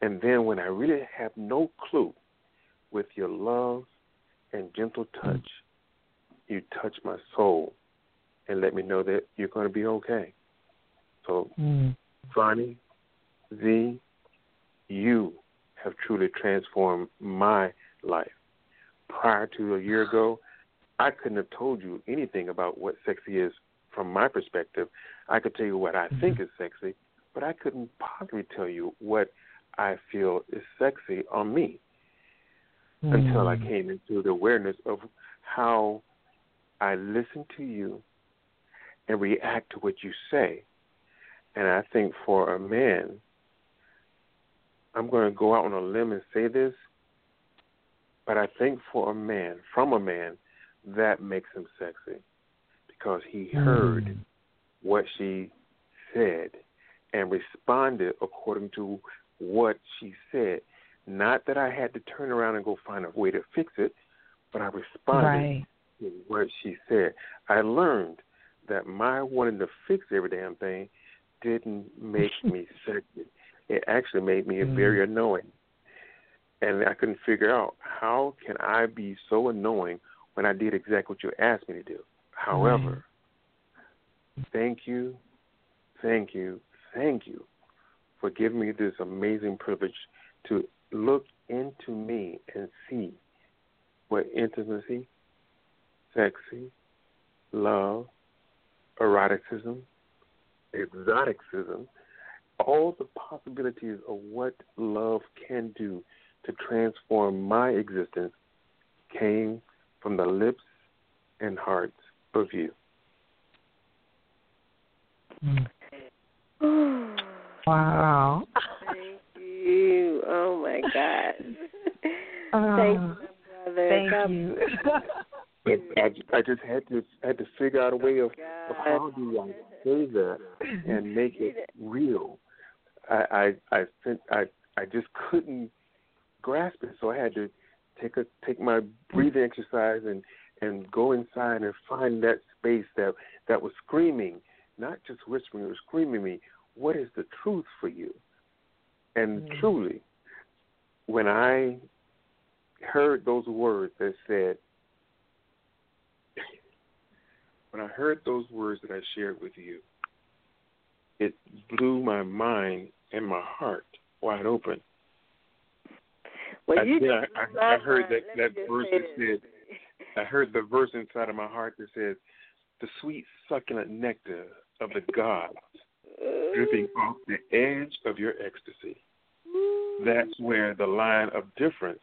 S6: And then when I really have no clue, with your love and gentle touch, you touch my soul and let me know that you're going to be okay. So, mm. Vonnie, Z, you have truly transformed my life. Prior to a year ago, I couldn't have told you anything about what sexy is from my perspective. I could tell you what I think is sexy, but I couldn't possibly tell you what I feel is sexy on me mm. until I came into the awareness of how I listen to you and react to what you say. And I think for a man, I'm going to go out on a limb and say this, but I think for a man, from a man, that makes him sexy because he heard mm. what she said and responded according to what she said. Not that I had to turn around and go find a way to fix it, but I responded
S2: right.
S6: to what she said. I learned that my wanting to fix every damn thing didn't make <laughs> me sexy. It actually made me mm. very annoying. And I couldn't figure out how can I be so annoying when I did exactly what you asked me to do. However, right. thank you, thank you, thank you for giving me this amazing privilege to look into me and see what intimacy, sexy, love, eroticism, exoticism, all the possibilities of what love can do to transform my existence came from the lips and hearts of you. Hmm. <sighs>
S2: wow. <laughs>
S3: Thank you. Oh my God. <laughs>
S2: Uh,
S3: thank you, brother.
S2: Thank
S3: God
S2: you. <laughs>
S6: I, I just had to had to figure out a way of,
S3: God.
S6: of how do I say that and make it real. I I I think I I just couldn't grasp it, so I had to take a take my breathing exercise and and go inside and find that space that that was screaming, not just whispering, it was screaming me, what is the truth for you? And mm-hmm. truly, when I heard those words that said, when I heard those words that I shared with you, it blew my mind and my heart wide open.
S3: Well,
S6: I,
S3: you
S6: I, I, I heard that that verse that said, I heard the verse inside of my heart that says, "The sweet succulent nectar of the gods dripping off the edge of your ecstasy." That's where the line of difference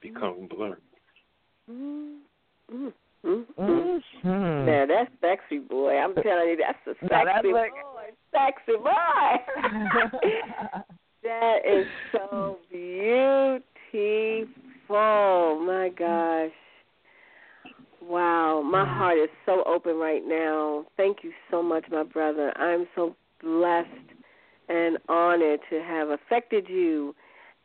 S6: becomes blurred.
S3: Mm-hmm. Mm-hmm. Now that's sexy, boy. I'm telling you, that's a <laughs> sexy boy. Sexy boy. <laughs> that is so beautiful. My gosh. Wow, my heart is so open right now. Thank you so much, my brother. I'm so blessed and honored to have affected you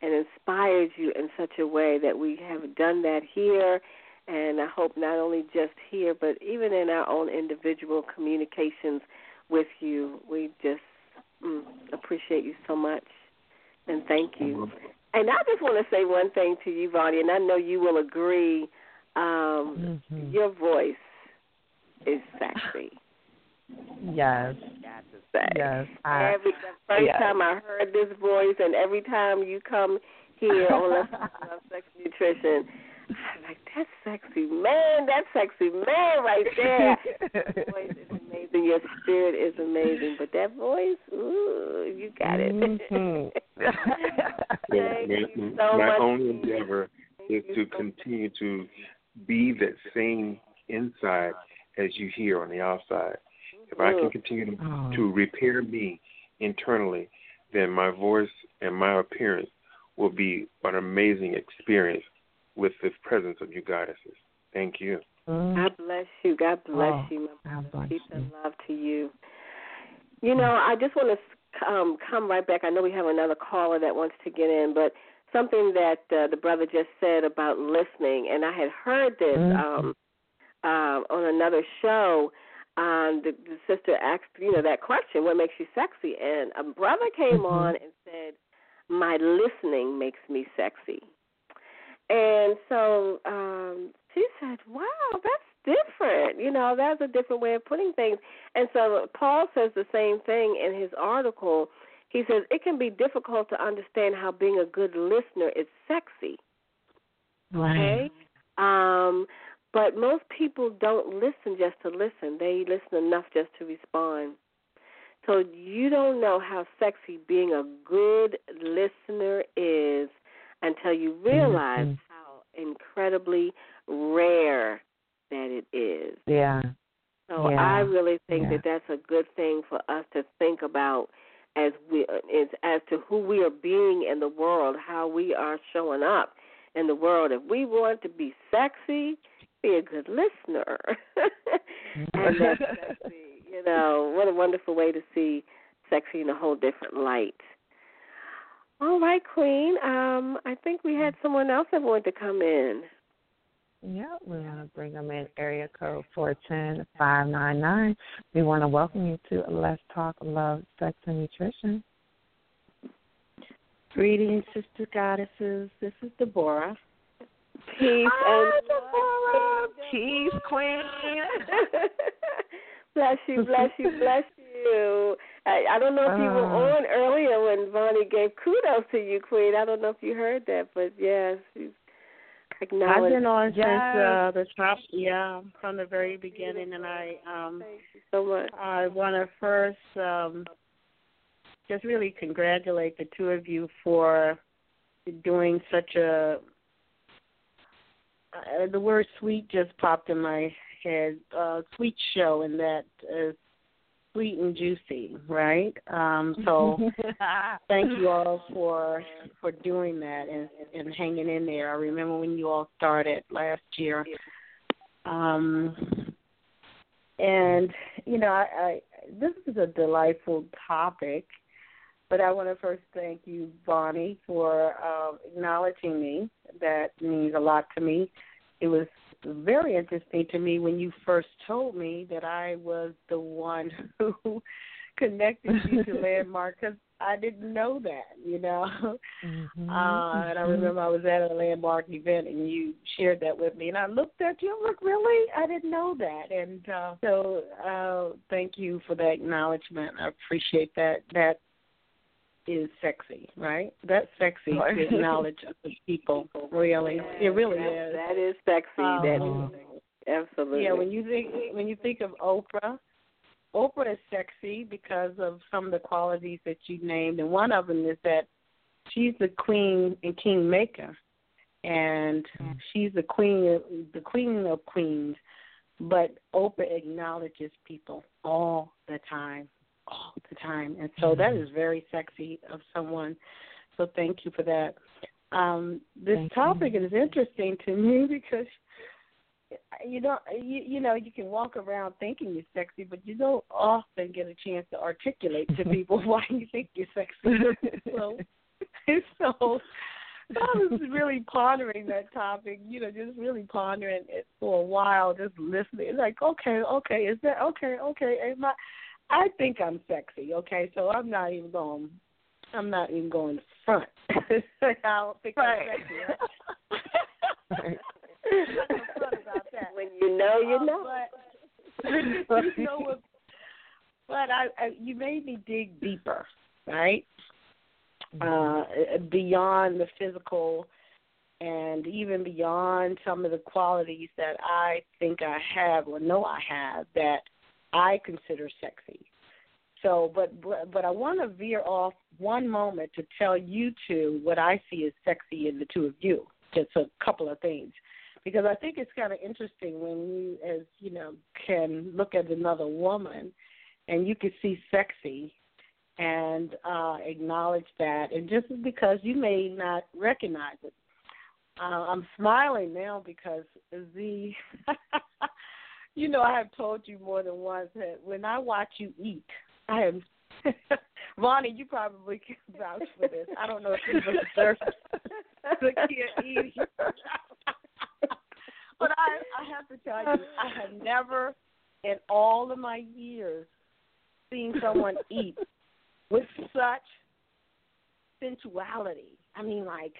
S3: and inspired you in such a way that we have done that here. And I hope not only just here, but even in our own individual communications with you. We just mm, appreciate you so much. And thank you. And I just want to say one thing to you, Vonnie, and I know you will agree. Um, mm-hmm. Your voice is sexy.
S2: Yes. Yes.
S3: I, every the first yes. time I heard this voice, and every time you come here on Let's Love Sex Nutrition, I'm like, that's sexy man, that's sexy man right there. <laughs> Your voice is amazing. Your spirit is amazing, but that voice, ooh, you got it.
S2: Mm-hmm. <laughs>
S3: Thank
S6: my,
S3: you so
S6: my
S3: much.
S6: only endeavor is to continue to be that same inside as you hear on the outside. If I can continue to,
S2: oh.
S6: to repair me internally, then my voice and my appearance will be an amazing experience with the presence of you goddesses. Thank you.
S3: Mm. God bless you. God bless
S2: oh,
S3: you.
S2: God bless
S3: Peace
S2: you.
S3: and love to you. You know, I just want to um, come right back. I know we have another caller that wants to get in, but something that uh, the brother just said about listening, and I had heard this
S2: mm-hmm.
S3: um, uh, on another show. Um, the, the sister asked, you know, that question, "What makes you sexy?" And a brother came
S2: mm-hmm.
S3: on and said, "My listening makes me sexy." And so um, she said, "Wow, that's different. You know, that's a different way of putting things." And so Paul says the same thing in his article. He says it can be difficult to understand how being a good listener is sexy.
S2: Right.
S3: Okay. Um, but most people don't listen just to listen. They listen enough just to respond. So you don't know how sexy being a good listener is until you realize
S2: mm-hmm.
S3: how incredibly rare that it is.
S2: Yeah.
S3: So
S2: yeah.
S3: I really think
S2: yeah.
S3: that that's a good thing for us to think about as we is as to who we are being in the world, how we are showing up in the world. If we want to be sexy, be a good listener. <laughs> and that's sexy. You know, what a wonderful way to see sexy in a whole different light. All right, Queen. Um, I think we had someone else that wanted to come in.
S2: Yeah, we want to bring them in. Area code four ten five nine nine. We want to welcome you to Let's Talk Love, Sex, and Nutrition.
S7: Greetings, sister goddesses. This is Deborah.
S3: Peace
S2: Hi,
S3: and
S2: Deborah. Peace, Queen. <laughs>
S3: bless you, bless you, bless you. I, I don't know if you were
S2: Uh.
S3: on earlier when Vonnie gave kudos to you, Queen. I don't know if you heard that, but yes, she's
S7: I've been on
S2: Yes.
S7: since uh, the top, yeah, from the very beginning, and I um
S3: Thank you so much.
S7: I want to first um just really congratulate the two of you for doing such a. Uh, the word "sweet" just popped in my head. Uh, sweet show, and that is sweet and juicy, right? Um, so <laughs> thank you all for for doing that and and hanging in there. I remember when you all started last year. Um, and you know, I, I this is a delightful topic, but I want to first thank you, Vonnie, for um, acknowledging me. That means a lot to me. It was very interesting to me when you first told me that I was the one <laughs> who connected you to <laughs> Landmark because I didn't know that, you know.
S2: Mm-hmm.
S7: Uh, and I remember I was at a Landmark event and you shared that with me, and I looked at you. I'm like, really? I didn't know that. And uh, so, uh, thank you for that acknowledgement. I appreciate that. That is sexy, right? That's sexy to acknowledge other people. Really, it really
S3: that,
S7: is.
S3: That is sexy.
S7: Um,
S3: that is absolutely.
S7: Yeah, when you think when you think of Oprah, Oprah is sexy because of some of the qualities that you named, and one of them is that she's the queen and king maker, and she's the queen, the queen of queens. But Oprah acknowledges people all the time, all the time, and so that is very sexy of someone. So thank you for that. Um, this
S2: Thank
S7: topic
S2: you.
S7: is interesting to me <laughs> because you don't you, you know you can walk around thinking you're sexy, but you don't often get a chance to articulate to <laughs> people <laughs> why you think you're sexy. so, so I was really pondering that topic, you know, just really pondering it for a while, just listening. Like, okay, okay, is that okay, okay? Am I? I think I'm sexy, okay, so I'm not even going I'm not even going front. <laughs> I don't think
S2: right.
S7: I'm sexy. <laughs> Right?
S3: When you know, you
S7: Um,
S3: know.
S7: But, <laughs> you know what? But I, I, you made me dig deeper, right? Uh, beyond the physical, and even beyond some of the qualities that I think I have or know I have that I consider sexy. So, but but, I want to veer off one moment to tell you two what I see as sexy in the two of you. Just a couple of things, because I think it's kind of interesting when you, as you know, can look at another woman, and you can see sexy, and uh, acknowledge that, and just because you may not recognize it. Uh, I'm smiling now because the, <laughs> you know, I have told you more than once that when I watch you eat, I am. <laughs> Vonnie, you probably can <laughs> vouch for this. I don't know if you've observed <laughs> the kid eating. but I, I have to tell you, I have never, in all of my years, seen someone eat with such sensuality. I mean, like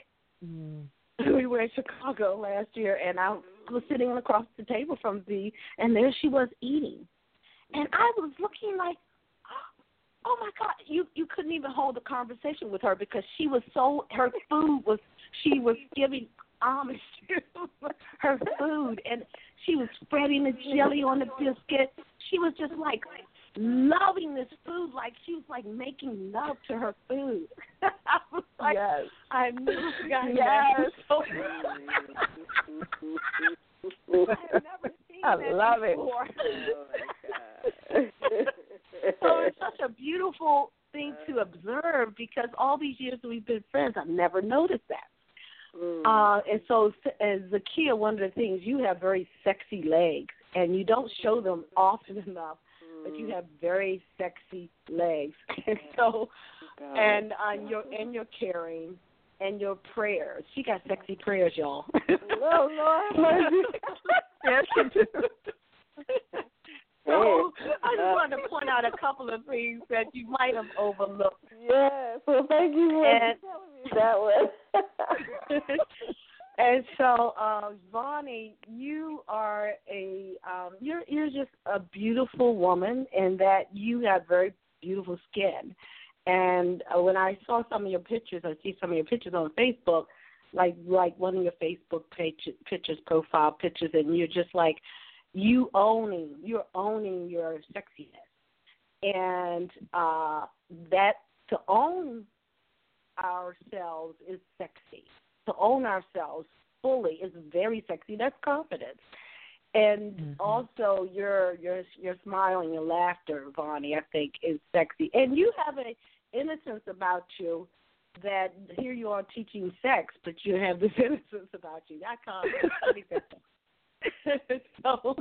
S2: Mm.
S7: we were in Chicago last year, and I was sitting across the table from Z, and there she was eating, and I was looking like, <gasps> oh my God, you you couldn't even hold a conversation with her because she was so her food was she was giving homage <laughs> to her food, and she was spreading the jelly on the biscuit. She was just like loving this food like she was like making love to her food. <laughs> I was like,
S2: yes.
S7: I never forgotten
S2: Yes.
S7: that. <laughs> So, I have never seen
S2: I
S7: that
S2: love it.
S7: before.
S3: Oh <laughs>
S7: so it's such a beautiful thing to observe because all these years that we've been friends, I've never noticed that.
S3: Mm.
S7: Uh, and so, as Zakia, one of the things you have very sexy legs, and you don't show them often enough, but you have very sexy legs. <laughs> And so,
S3: God.
S7: and uh, your and your caring and your prayers. She got sexy prayers, y'all. <laughs>
S3: Oh, Lord. <laughs>
S2: Yes, you do.
S7: so I just wanted to point out a couple of things that you might have overlooked.
S3: Yes. Well, thank you for
S7: And-
S3: telling me that one.
S7: And so, uh, Vonnie, you are a um, you're you're just a beautiful woman, in that you have very beautiful skin. And uh, when I saw some of your pictures, I see some of your pictures on Facebook, like like one of your Facebook page, pictures, profile pictures, and you're just like you owning you're owning your sexiness, and uh, that to own ourselves is sexy. To own ourselves fully is very sexy. That's confidence. And
S2: Mhm.
S7: also your your your smile and your laughter, Vonnie, I think is sexy. And you have a innocence about you that here you are teaching sex, but you have this <laughs> innocence about you. That confidence. <laughs> so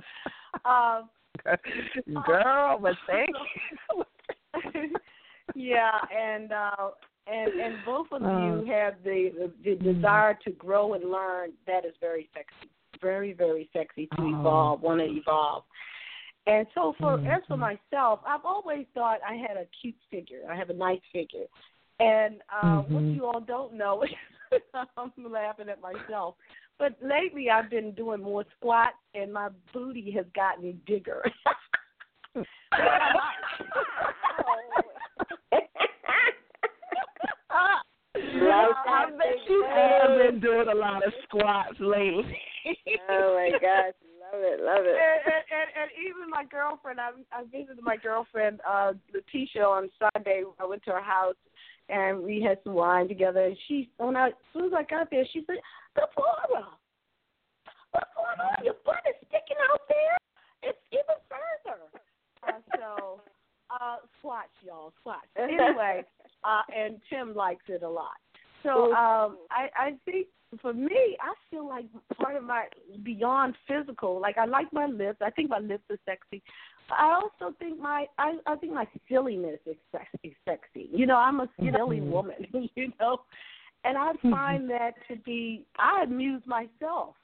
S7: um <laughs>
S2: Girl, but thank you.
S7: yeah, and uh and and both of
S2: Uh,
S7: you have the, the the desire to grow and learn. That is very sexy, very very sexy to
S2: Oh.
S7: evolve. Want to evolve. And so for as for myself, I've always thought I had a cute figure. I have a nice figure. And uh what
S2: Mhm.
S7: you all don't know <laughs> I'm laughing at myself. But lately I've been doing more squats and my booty has gotten bigger. <laughs> <laughs>
S3: Like
S2: I bet you
S3: thing.
S2: have been doing a lot of squats lately.
S3: Oh my gosh, love it, love it.
S7: and, and, and, and even my girlfriend, I I visited my girlfriend uh Letitia on Sunday. I went to her house and we had some wine together. And she, when I, as soon as I got there, she said, "Deborah, what's going on? Your butt is sticking out there. It's even further." Uh, so, uh, squats, y'all, squats. Anyway, <laughs> uh, and Tim likes it a lot. So um, I, I think for me, I feel like part of my beyond physical. Like I like my lips. I think my lips are sexy. But I also think my I, I think my silliness is sexy. Sexy. You know, I'm a silly
S2: Mhm.
S7: woman. <laughs> You know, and I find that to be I amuse myself.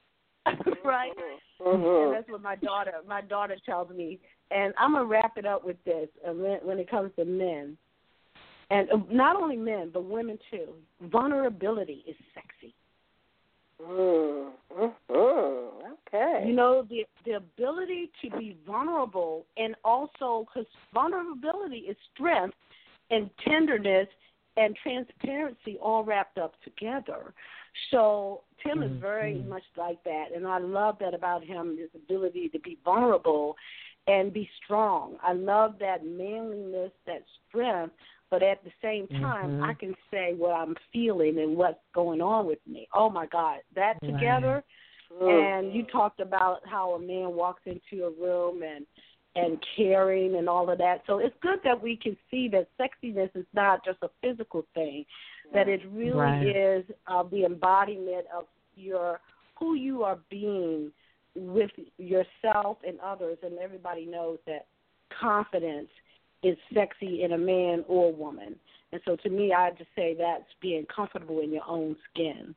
S7: <laughs> right. And
S3: Mhm.
S7: that's what my daughter my daughter tells me. And I'm gonna wrap it up with this. When, when it comes to men, and uh, not only men but women too. Vulnerability is sexy.
S3: Mm, mm, okay.
S7: You know the the ability to be vulnerable and also because vulnerability is strength and tenderness and transparency all wrapped up together. So Tim is very
S2: mm-hmm.
S7: much like that, and I love that about him his ability to be vulnerable and be strong. I love that manliness, that strength, but at the same time,
S2: mm-hmm.
S7: I can say what I'm feeling and what's going on with me. Oh my God, that together.
S3: Mm.
S7: And you talked about how a man walks into a room and and caring and all of that. So it's good that we can see that sexiness is not just a physical thing, that it really
S2: right.
S7: is uh, the embodiment of your who you are being with yourself and others. And everybody knows that confidence is sexy in a man or woman. And so to me, I just say that's being comfortable in your own skin.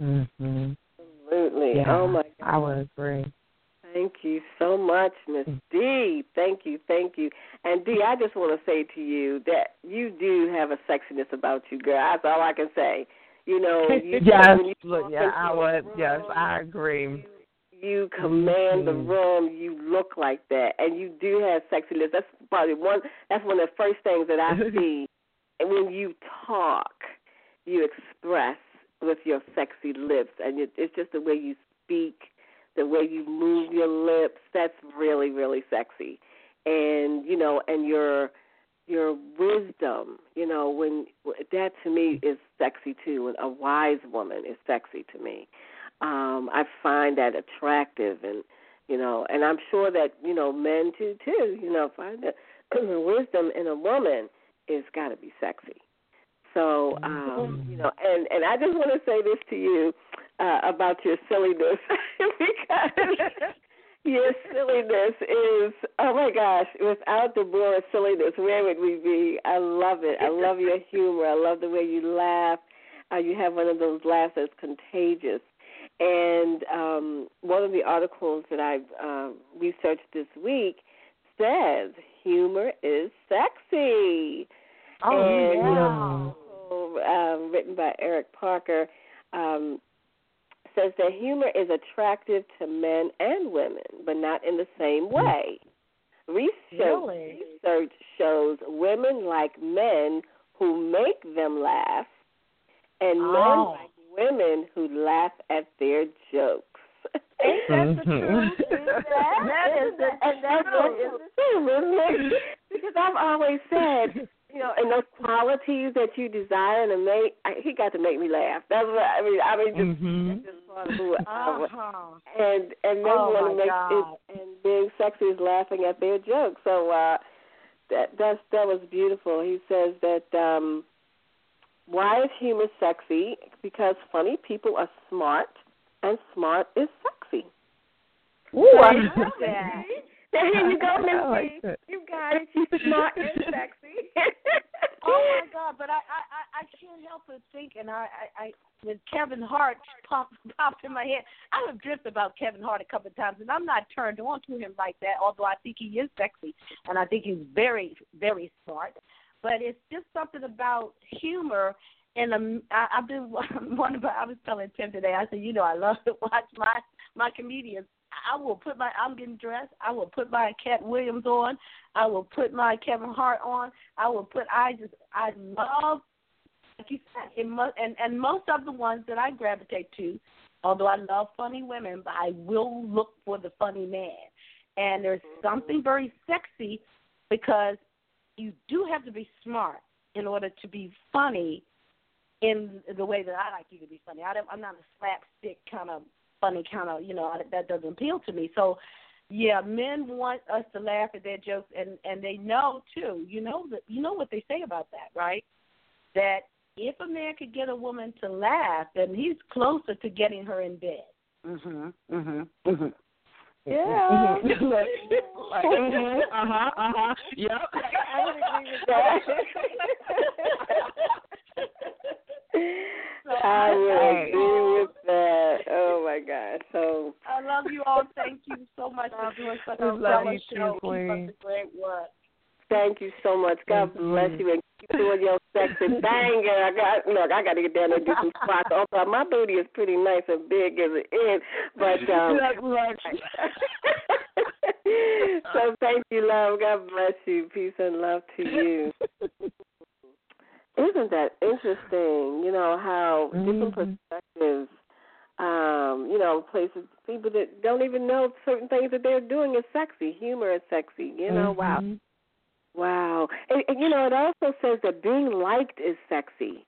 S2: Mhm.
S3: Absolutely.
S2: Yeah,
S3: oh my God.
S2: I would agree.
S3: Thank you so much, Miss D. Thank you, thank you. And D, I just want to say to you that you do have a sexiness about you, girl. That's all I can say. You know, you <laughs>
S2: yes,
S3: when you
S2: look,
S3: walk
S2: yeah,
S3: into
S2: I
S3: a
S2: would.
S3: room,
S2: Yes, I agree.
S3: You, command the
S2: Mhm.
S3: room. You look like that, and you do have sexiness. That's probably one. That's one of the first things that I <laughs> see. and when you talk, you express with your sexy lips, and it, it's just the way you speak, the way you move your lips. That's really, really sexy. And you know, and your your wisdom. You know, when that to me is sexy too. And a wise woman is sexy to me. Um, I find that attractive, and you know, and I'm sure that you know men too too. You know, find that <clears throat> wisdom in a woman is got to be sexy. So, um, you know, and and I just want to say this to you uh, about your silliness <laughs> because <laughs> your silliness is oh my gosh! Without the Boris silliness, where would we be? I love it. I love your <laughs> humor. I love the way you laugh. Uh, you have one of those laughs that's contagious. And um, one of the articles that I've uh, researched this week says humor is sexy.
S7: Oh,
S3: and,
S7: yeah.
S3: you know, um, written by Eric Barker, um, says that humor is attractive to men and women, but not in the same way. Research,
S7: Really?
S3: research shows women like men who make them laugh, and men
S7: Oh.
S3: like women who laugh at their jokes. <laughs>
S7: Ain't that the
S2: Mhm.
S7: truth?
S3: Is that,
S7: That is
S3: isn't that,
S7: the
S3: and that's what
S7: truth.
S3: is true, isn't it? Because I've always said, you know, and those qualities that you desire in a mate, I, he got to make me laugh. That's what I mean. I mean, just,
S2: Mhm.
S3: just part of who
S7: Uh-huh.
S3: And and men
S7: Oh,
S3: want to make
S7: God.
S3: it, and being sexy is laughing at their jokes. So uh, that that's that was beautiful. He says that um, why is humor sexy? Because funny people are smart, and smart is sexy.
S2: Ooh, I
S3: There you
S2: love that.
S3: There you go, Miss <laughs>
S2: I like
S3: D.
S2: that.
S3: You got it. She's smart and sexy. <laughs>
S7: Oh my God! But I, I, I, I can't help but think, and I, I, I when Kevin Hart popped, <laughs> popped in my head, I have drift about Kevin Hart a couple of times, and I'm not turned on to him like that. Although I think he is sexy, and I think he's very, very smart. But it's just something about humor. And um, I, I've been <laughs> one of I was telling Tim today. I said, you know, I love to <laughs> watch my my comedians. I will put my I'm getting dressed. I will put my Katt Williams on. I will put my Kevin Hart on. I will put I just I love like you said, it must, and and most of the ones that I gravitate to, although I love funny women, but I will look for the funny man. And there's something very sexy because you do have to be smart in order to be funny in the way that I like you to be funny. I don't, I'm not a slapstick kind of funny kind of, you know, that doesn't appeal to me. So, yeah, men want us to laugh at their jokes, and and they know too. You know that you know what they say about that, right? That if a man could get a woman to laugh, then he's closer to getting her in bed. Mhm. Mhm. Mhm.
S3: Yeah. <laughs>
S2: Like, like, mhm, uh-huh, uh-huh. Yep. <laughs>
S3: I would agree with that. <laughs> I would agree with that. Oh my God. So
S7: I love you all. Thank you so much for doing such a
S2: We love
S7: stellar
S2: you too,
S7: show. Keep up the great work.
S3: Thank you so much. God bless you and keep doing your sexy banger. I got look, I got to get down there and do some squats. Also, my booty is pretty nice and big as it is, but <laughs> um. <laughs> so thank you, love. God bless you. Peace and love to you. <laughs> Isn't that interesting? You know how mm-hmm. different perspectives um, you know, places people that don't even know certain things that they're doing is sexy. Humor is sexy. You know, mm-hmm. wow. Wow. And, and you know, it also says that being liked is sexy.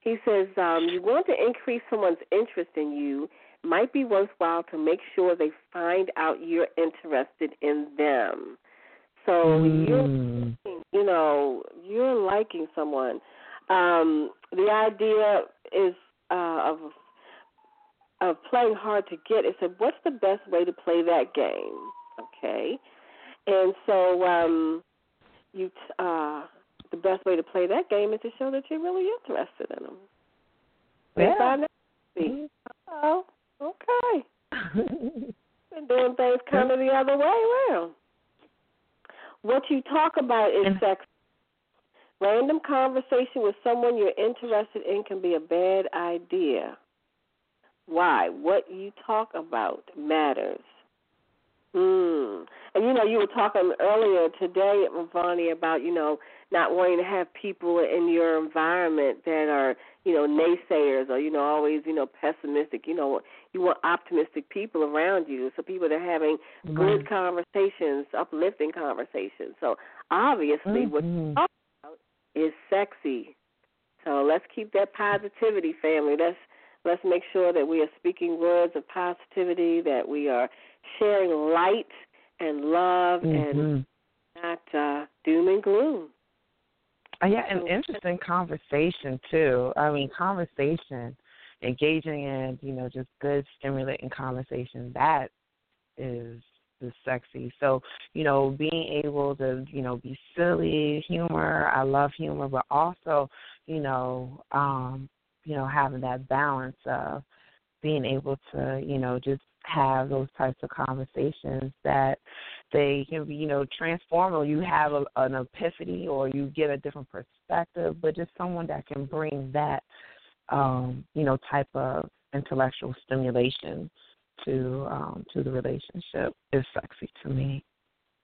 S3: He says um, you want to increase someone's interest in you might be worthwhile to make sure they find out you're interested in them. So mm. you're, you know, you're liking someone. Um, the idea is uh, of of playing hard to get. It said, what's the best way to play that game? Okay, and so um, you uh, the best way to play that game is to show that you're really interested in them.
S2: Yeah.
S3: Mm-hmm. Oh, okay. <laughs> Been doing things kind of the other way around. What you talk about is sex. Random conversation with someone you're interested in can be a bad idea. Why? What you talk about matters. Mm. And you know, you were talking earlier today, Ravani, about you know not wanting to have people in your environment that are you know naysayers or you know always you know pessimistic. You know, you want optimistic people around you, so people that are having right. good conversations, uplifting conversations. So obviously, mm-hmm. what you talk about is sexy. So let's keep that positivity, family. Let's let's make sure that we are speaking words of positivity, that we are sharing light and love
S2: mm-hmm.
S3: and not uh, doom and gloom.
S2: Uh, yeah, an interesting conversation too. I mean, conversation, engaging in you know just good, stimulating conversation. That is is sexy. So you know, being able to you know be silly, humor. I love humor, but also you know, um, you know, having that balance of being able to you know just have those types of conversations that they can be, you know, transform you have a, an epiphany or you get a different perspective, but just someone that can bring that, um, you know, type of intellectual stimulation to um, to the relationship is sexy to me.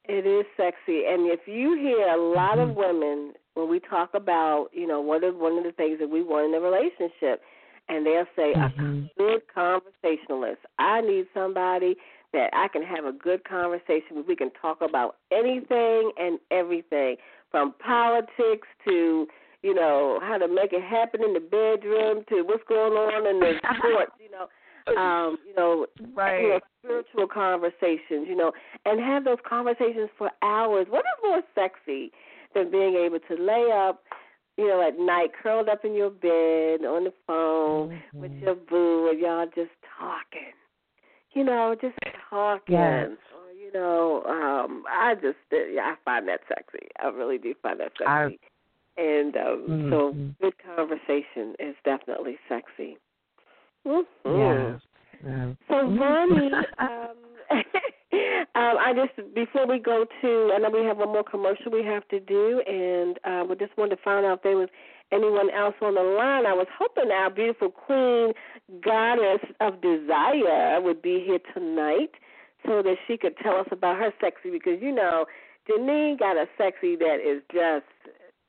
S3: It is sexy, and if you hear a lot mm-hmm. of women when we talk about, you know, what is one of the things that we want in a relationship, and they'll say
S2: mm-hmm.
S3: a good conversationalist. I need somebody that I can have a good conversation with. We can talk about anything and everything, from politics to you know how to make it happen in the bedroom to what's going on in the <laughs> sports. You know. Um, you know,
S2: right.
S3: you know, spiritual conversations, you know, and have those conversations for hours. What is more sexy than being able to lay up you know, at night, curled up in your bed on the phone
S2: mm-hmm.
S3: with your boo, and y'all just talking. You know, just talking.
S2: Yes.
S3: Or, you know, um, I just, yeah, I find that sexy. I really do find that sexy.
S2: I,
S3: and um,
S2: mm-hmm.
S3: so, good conversation is definitely sexy. Mm-hmm.
S2: Yeah. yeah.
S3: So, Vonnie, <laughs> um, <laughs> um, I just before we go to, I know we have one more commercial we have to do, and uh, we just wanted to find out if there was anyone else on the line. I was hoping our beautiful queen, goddess of desire, would be here tonight so that she could tell us about her sexy because you know Janine got a sexy that is just.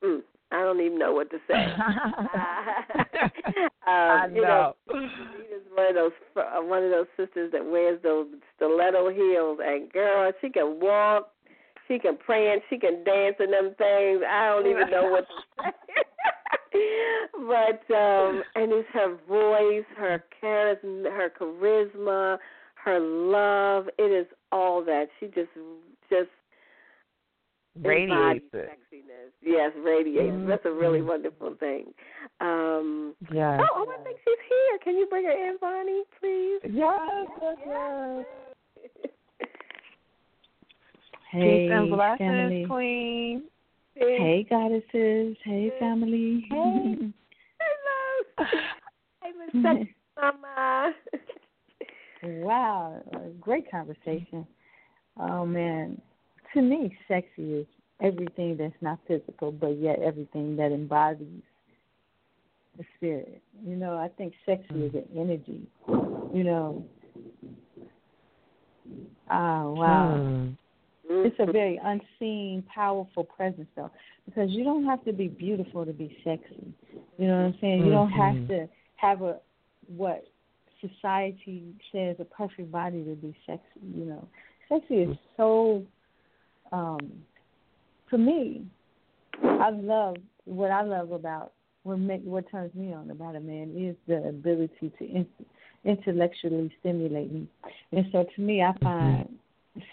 S3: Mm, I don't even know what to say. <laughs> <laughs> um,
S2: I know.
S3: You know she is one of those uh, one of those sisters that wears those stiletto heels, and girl, she can walk, she can prance, she can dance in them things. I don't even know what to <laughs> say. but um and it's her voice, her charisma, her charisma, her love. It is all that. She just just
S2: radiates it.
S3: Sexiness. Yes, radiates. Mm-hmm. That's a really wonderful thing. Um,
S2: yes.
S3: Oh, oh, I think she's here. Can you bring her in, Vonnie, please?
S2: Yes, yes, yes.
S5: Hey,
S2: Peace and blessings,
S5: family.
S2: Queen.
S5: Hey, goddesses. Hey, family.
S3: Hey. Hello. <laughs> Hey, Miss Mama.
S5: wow, a great conversation. Oh man, to me, sexy is
S8: everything that's not physical, but yet everything that embodies the spirit. You know, I think sexy mm. is an energy. You know. Oh wow. Mm. It's a very unseen, powerful presence, though, because you don't have to be beautiful to be sexy. You know what I'm saying? You don't have
S2: mm-hmm.
S8: to have a what society says a perfect body to be sexy. You know, sexy is so. Um For me, I love what I love about what make, what turns me on about a man is the ability to in, intellectually stimulate me, and so to me, I
S2: mm-hmm.
S8: find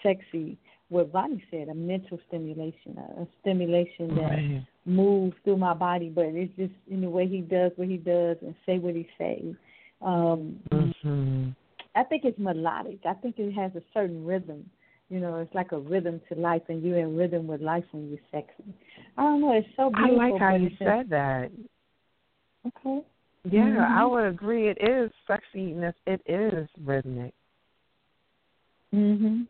S8: sexy what Vonnie said, a mental stimulation, a, a stimulation that
S2: right.
S8: moves through my body, but it's just in the way he does what he does and say what he says. Um,
S2: mm-hmm.
S8: I think it's melodic. I think it has a certain rhythm. You know, it's like a rhythm to life, and you're in rhythm with life when you're sexy. I don't know. It's so beautiful.
S2: I like how you
S8: said
S2: that.
S8: Okay.
S2: Yeah,
S8: mm-hmm.
S2: I would agree. It is sexiness. It is rhythmic.
S8: Mhm.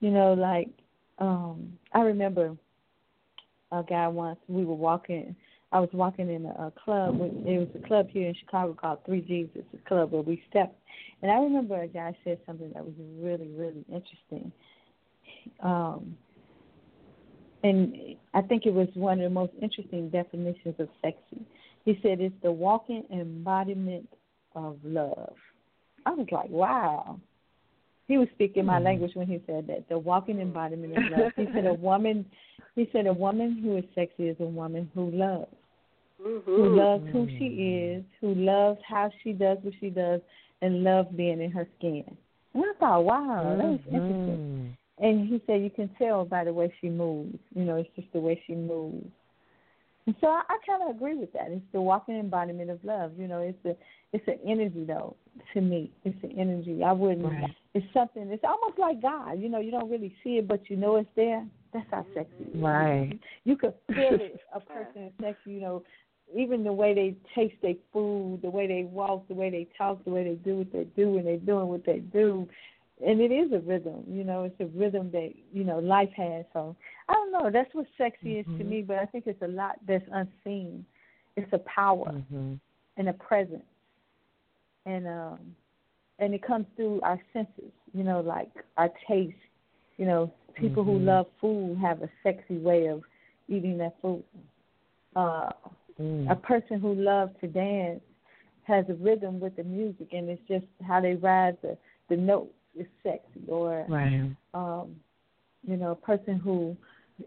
S8: You know, like um I remember a guy once we were walking I was walking in a, a club it was a club here in Chicago called Three G's, it's a club where we stepped. And I remember a guy said something that was really, really interesting. Um and I think it was one of the most interesting definitions of sexy. He said it's the walking embodiment of love. I was like, wow. He was speaking my
S2: hmm.
S8: language when he said that. The walking embodiment of love. He said a <laughs> woman he said a woman who is sexy is a woman who loves.
S3: Mm-hmm.
S8: Who loves who she is, who loves how she does what she does, and loves being in her skin. And I thought, wow, that was
S2: mm-hmm.
S8: interesting. And he said you can tell by the way she moves. You know, it's just the way she moves. And so I, I kind of agree with that. It's the walking embodiment of love. You know, it's a it's an energy though to me. It's an energy. I wouldn't.
S2: Right.
S8: It's something. It's almost like God. You know, you don't really see it, but you know it's there. That's how sexy. Is.
S2: Right.
S8: You could feel <laughs> it. A person is sexy. You know, even the way they taste their food, the way they walk, the way they talk, the way they do what they do, and they're doing what they do and it is a rhythm, you know, it's a rhythm that, you know, life has. So I don't know, that's what sexy
S2: mm-hmm.
S8: is to me, but I think it's a lot that's unseen. It's a power
S2: mm-hmm.
S8: and a presence. And um and it comes through our senses, you know, like our taste. You know, people
S2: mm-hmm.
S8: who love food have a sexy way of eating that food. Uh
S2: mm.
S8: a person who loves to dance has a rhythm with the music and it's just how they ride the the notes is sexy or
S2: right.
S8: um you know a person who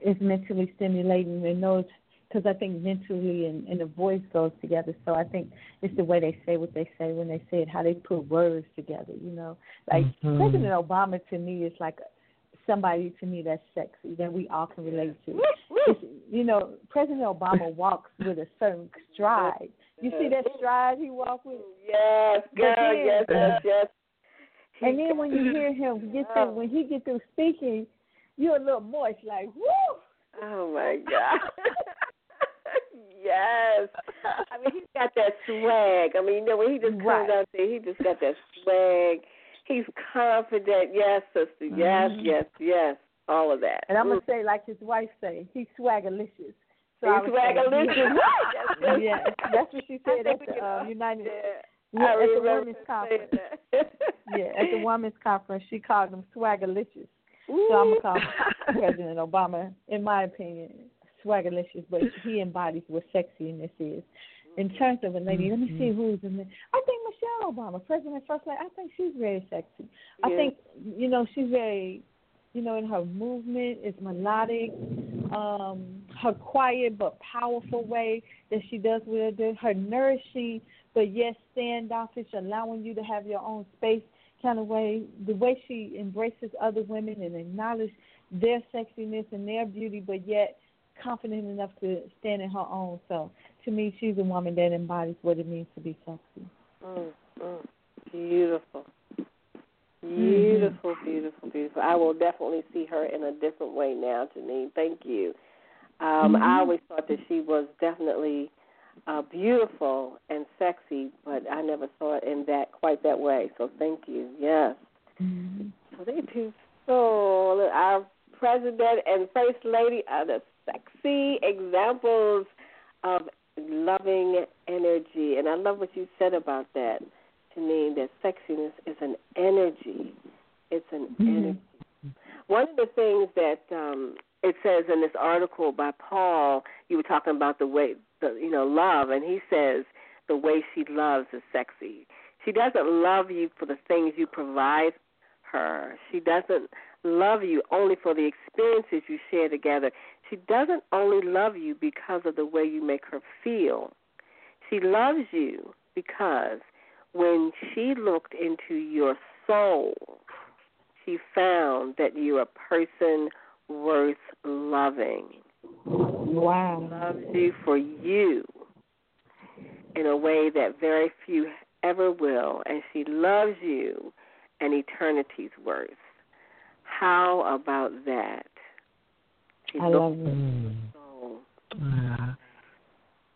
S8: is mentally stimulating and knows because I think mentally and, and the voice goes together. So I think it's the way they say what they say when they say it, how they put words together. You know, like
S2: mm-hmm.
S8: President Obama to me is like somebody to me that's sexy that we all can relate to. It's, you know, President Obama walks with a certain stride. You see that stride he walks with?
S3: Yes, girl. Then, yes, yes, <laughs> yes.
S8: And then when you <laughs> hear him get through, when he get through speaking, you're a little moist, like whoo.
S3: Oh my god. <laughs> yes. I mean, he's got that swag. I mean, you know, when he just comes
S8: right.
S3: out there, he just got that swag. He's confident. Yes, sister. Yes,
S8: mm-hmm.
S3: yes, yes. All of that.
S8: And I'm gonna
S3: mm.
S8: say, like his wife say, he's swagalicious. So
S3: he's swagalicious. <laughs>
S8: Right. yeah, that's what she said at the uh, United.
S3: Yeah.
S8: Yeah, at the women's conference. <laughs> yeah, at the women's conference, she called him swagalicious.
S3: Ooh.
S8: So I'm gonna call President Obama, in my opinion, swagalicious, but he embodies what sexiness is. In terms of a lady, mm-hmm. let me see
S3: Mm-hmm.
S8: who's in there. I think Michelle Obama, President First Lady. I think she's very sexy.
S3: Yeah.
S8: I think you know she's very, you know, in her movement is melodic. Um, her quiet but powerful way that she does with her, her nourishing but yet standoffish, allowing you to have your own space kind of way. The way she embraces other women and acknowledge their sexiness and their beauty, but yet confident enough to stand in her own. So to me, she's a woman that embodies what it means to be sexy.
S3: Mm, mm, beautiful. Beautiful, mm-hmm. beautiful, beautiful. I will definitely see her in a different way now, Janine. Thank you. Um,
S8: mm-hmm.
S3: I always thought that she was definitely uh, beautiful and sexy, but I never saw it in that quite that way. So thank you. Yes.
S8: Mm-hmm.
S3: So they do. So our president and first lady are the sexy examples of loving energy. And I love what you said about that, Janine, that sexiness is an energy. It's an mm-hmm. energy. One of the things that um, it says in this article by Paul, you were talking about the way, the, you know, love, and he says the way she loves is sexy. She doesn't love you for the things you provide her. She doesn't love you only for the experiences you share together. She doesn't only love you because of the way you make her feel. She loves you because when she looked into your soul, she found that you're a person worth loving.
S8: Wow.
S3: She loves you for you in a way that very few ever will, and she loves you an eternity's worth. How about that?
S8: She I love it. Mm.
S3: Soul.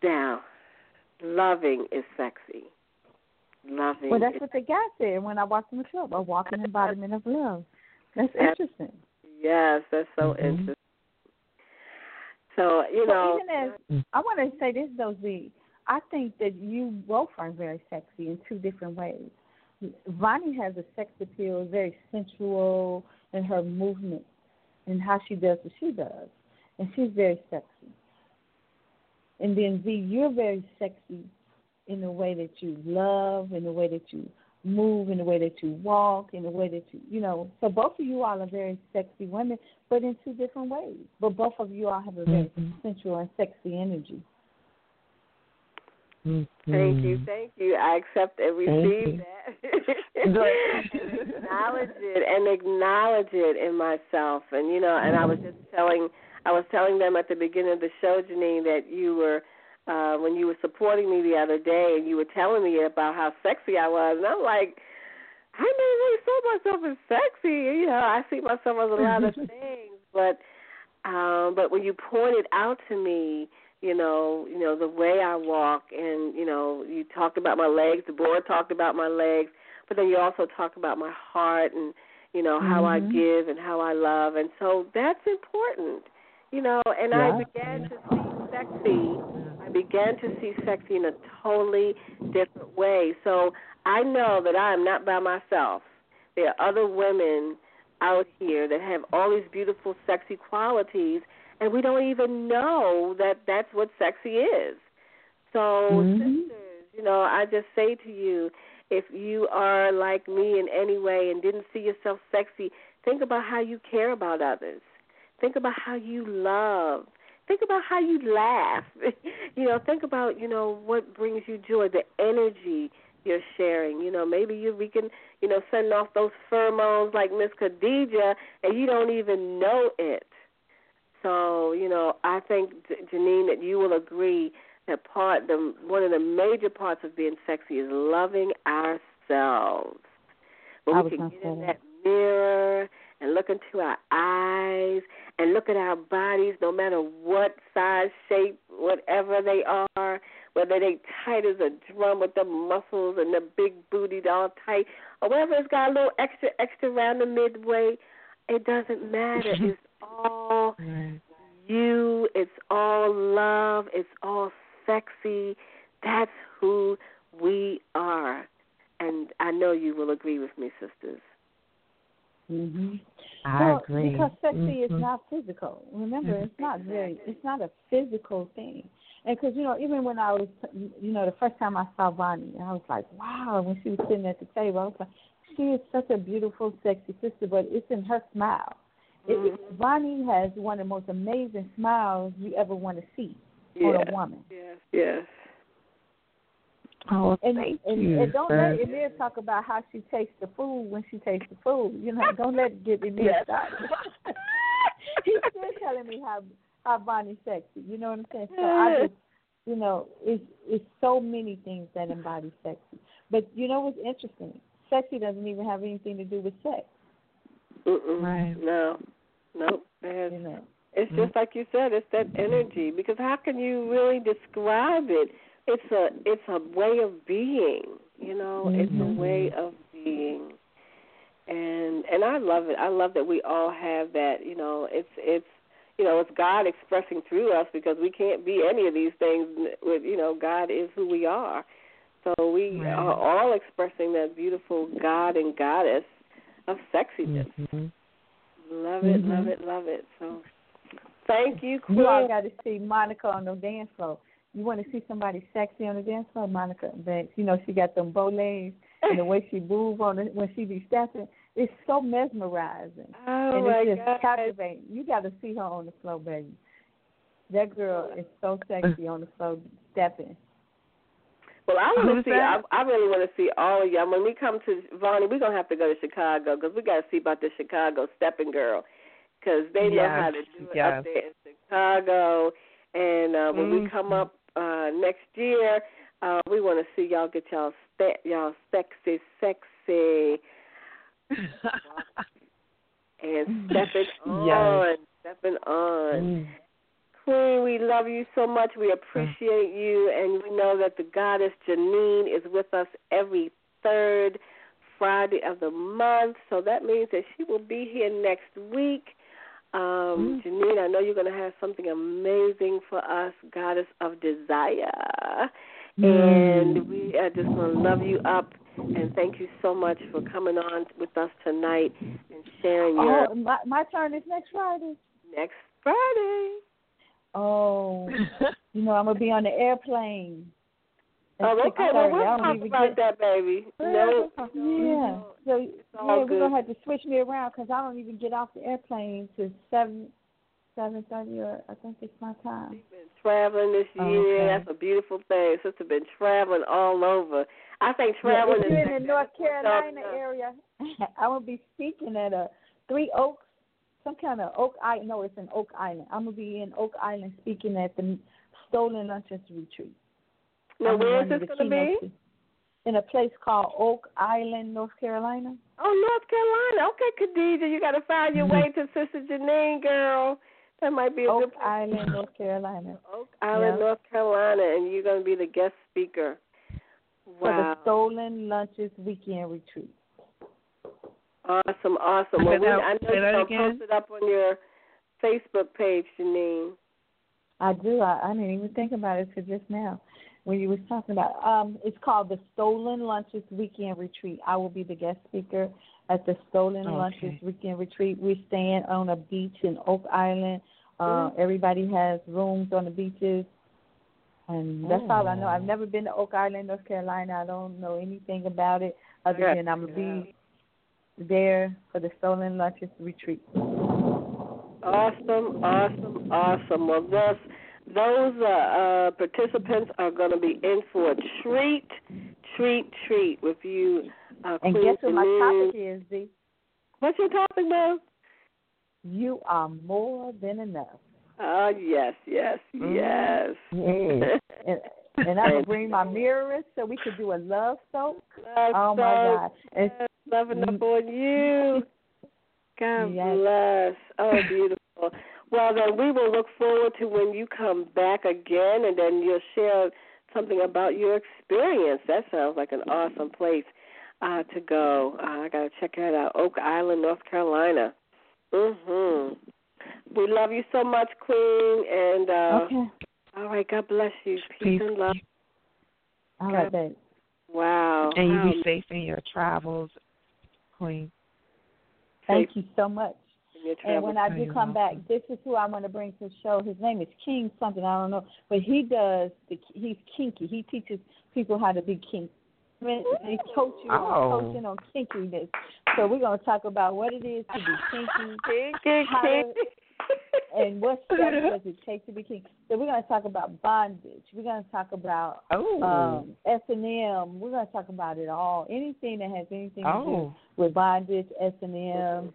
S3: Now, loving is sexy. Loving.
S8: Well, that's what the guy said when I walked in the club. I A walking embodiment of love. That's interesting.
S3: Yes, that's so mm-hmm. interesting. So you know,
S8: even as I want to say this, though, Z, I think that you both are very sexy in two different ways. Vonnie has a sex appeal, very sensual in her movement and how she does what she does, and she's very sexy. And then Z, you're very sexy in the way that you love, in the way that you move, in the way that you walk, in the way that you, you know. So both of you all are very sexy women, but in two different ways. But both of you all have a very mm-hmm. sensual and sexy energy.
S3: Mm-hmm. Thank you, thank you. I accept and receive that. and <laughs> acknowledge it and acknowledge it in myself. And you know, and I was just telling I was telling them at the beginning of the show, Janine, that you were uh when you were supporting me the other day and you were telling me about how sexy I was and I'm like I never really saw myself as sexy. You know, I see myself as a lot of <laughs> things, but um but when you pointed out to me you know, you know the way I walk, and you know, you talked about my legs. The board talked about my legs, but then you also talk about my heart and you know how mm-hmm. I give and how I love, and so that's important, you know. And yeah. I began to see sexy. Began to see sexy in a totally different way. So I know that I am not by myself. There are other women out here that have all these beautiful, sexy qualities and we don't even know that that's what sexy is. So, mm-hmm. sisters, you know, I just say to you, if you are like me in any way and didn't see yourself sexy, think about how you care about others. Think about how you love. Think about how you laugh. <laughs> you know, think about, you know, what brings you joy, the energy you're sharing. You know, maybe you we can, you know, send off those pheromones like Miss Khadija and you don't even know it. So, you know, I think Janine that you will agree that part the one of the major parts of being sexy is loving ourselves. When we can get in that mirror and look into our eyes and look at our bodies, no matter what size, shape, whatever they are, whether they tight as a drum with the muscles and the big booty all tight, or whether it's got a little extra extra around the midway, it doesn't matter. <laughs> it's all you. It's all love. It's all sexy. That's who we are. And I know you will agree with me, sisters.
S8: Mhm.
S2: I
S8: well,
S2: agree.
S8: Because sexy
S2: mm-hmm.
S8: is not physical. Remember, it's not very. It's not a physical thing. And because you know, even when I was, you know, the first time I saw Vonnie, I was like, wow. When she was sitting at the table, I was like, she is such a beautiful, sexy sister. But it's in her smile. Mm-hmm. It, Vonnie has one of the most amazing smiles you ever want to see
S3: yes,
S8: on a woman.
S3: Yes, yes.
S2: Oh,
S8: and,
S2: thank
S8: and,
S2: you.
S8: And don't
S2: sir.
S8: let Emir talk about how she tastes the food when she tastes the food. You know, don't let it get Emir
S3: yes.
S8: started. <laughs> He's still telling me how how Vonnie's sexy. You know what I'm saying? So I just, you know, it's it's so many things that embody sexy. But you know what's interesting? Sexy doesn't even have anything to do with sex.
S3: Mm-mm.
S2: Right.
S3: No. Nope. It has,
S8: you know.
S3: It's mm-hmm. just like you said. It's that energy. Because how can you really describe it? It's a it's a way of being. You know,
S8: mm-hmm.
S3: it's a way of being. and and I love it. I love that we all have that. You know, it's it's you know it's God expressing through us because we can't be any of these things. With you know, God is who we are. So we right. are all expressing that beautiful God and Goddess of sexiness.
S2: Mm-hmm.
S3: Love it, mm-hmm. love it, love it. So thank you, Queen.
S8: You all got to see Monica on the dance floor. You want to see somebody sexy on the dance floor, Monica Banks. You know she got them bow legs and the way she <laughs> move on it when she be stepping. It's so mesmerizing.
S3: Oh
S8: and
S3: my
S8: it's just
S3: God.
S8: captivating. You got to see her on the floor, baby. That girl is so sexy on the floor stepping.
S3: Well, I want to see. I, I really want to see all of y'all. When we come to Vonnie, we're gonna have to go to Chicago because we got to see about the Chicago stepping girl because they know how to do it
S2: yes.
S3: up there in Chicago. And uh, when we
S2: Mhm.
S3: come up uh next year, uh we want to see y'all get y'all ste- y'all sexy, sexy, <laughs> and stepping on, stepping on.
S2: Mm.
S3: Queen, we love you so much. We appreciate you, and we know that the goddess Janine is with us every third Friday of the month. So that means that she will be here next week. Um, Janine, I know you're going to have something amazing for us, Goddess of Desire. And we are just going to love you up. And thank you so much for coming on with us tonight and sharing your
S8: Oh, my my turn is next Friday.
S3: next Friday.
S8: Oh, <laughs> you know I'm gonna be on the airplane.
S3: Oh, okay. Well, we'll
S8: I
S3: talk about
S8: get-
S3: that, baby. No,
S8: Yeah. Mm-hmm. So
S3: all
S8: yeah, we're gonna have to switch me around because I don't even get off the airplane to seven seven thirty or I think it's my time.
S3: been traveling this
S8: Oh,
S3: year.
S8: okay.
S3: That's a beautiful thing. Sister been traveling all over. I think
S8: Yeah,
S3: traveling
S8: if
S3: is
S8: you're in the North. Carolina area, <laughs> I will be speaking at a Three Oaks, some kind of Oak Island. No, it's in Oak Island. I'm gonna be in Oak Island speaking at the Stolen Lunches Retreat.
S3: Now,
S8: I'm
S3: where
S8: one
S3: is
S8: of
S3: this going to be?
S8: In a place called Oak Island, North Carolina.
S3: Oh, North Carolina. Okay, Khadijah, you got to find your mm-hmm. way to Sister Janine, girl. That might be a
S8: Oak
S3: good place.
S8: Island, North Carolina. <laughs>
S3: Oak Island,
S8: Yeah.
S3: North Carolina, and you're going to be the guest speaker.
S8: For the Stolen Lunches Weekend Retreat.
S3: Awesome, awesome. Well, we, I know
S2: say
S3: you're going to post it up on your Facebook page, Janine.
S8: I do. I, I didn't even think about it till just now when you was talking about. Um, it's called the Stolen Lunches Weekend Retreat. I will be the guest speaker at the Stolen
S2: Okay.
S8: Lunches Weekend Retreat. We're staying on a beach in Oak Island. Uh, Everybody has rooms on the beaches, and that's all I know. I've never been to Oak Island, North Carolina. I don't know anything about it other
S3: Yeah.
S8: than I'm gonna be there for the Stolen Lunches Retreat.
S3: Awesome, awesome, awesome. Well, those those uh, uh, participants are going to be in for a treat, treat, treat with you. Uh,
S8: And
S3: Queen
S8: guess what my topic is, Z?
S3: What's your topic, Mom?
S8: You are more than enough.
S3: Oh, yes, yes, yes.
S2: Mm. <laughs>
S8: And, and I'm gonna bring my mirrors so we could do a love soak.
S3: Love
S8: Oh my God! And
S3: good. Loving up on you. <laughs> God
S8: Yes.
S3: bless. Oh, beautiful. Well, then we will look forward to when you come back again, and then you'll share something about your experience. That sounds like an awesome place uh, to go. Uh, I gotta check that out. Oak Island, North Carolina. Mhm. We love you so much, Queen, and uh,
S8: okay,
S3: all right. God bless you. Peace,
S2: Peace.
S3: and love.
S8: all right, babe.
S3: Wow.
S2: And you
S3: How
S2: be safe in your travels, Queen.
S8: Thank you so much.
S3: In
S8: And when I do come back, this is who I want to bring to the show. His name is King something I don't know, but he does. The, he's kinky. He teaches people how to be kinky. I mean, He coach you
S2: Oh.
S8: on coaching on kinkiness. So we're gonna talk about what it is to be kinky.
S3: Kinky, kinky. <laughs>
S8: and what steps does it take to be king? So we're going to talk about bondage. We're going to talk about
S2: Oh.
S8: um, S and M. We're going to talk about it all. Anything that has anything to do
S2: oh.
S8: with bondage, S and M.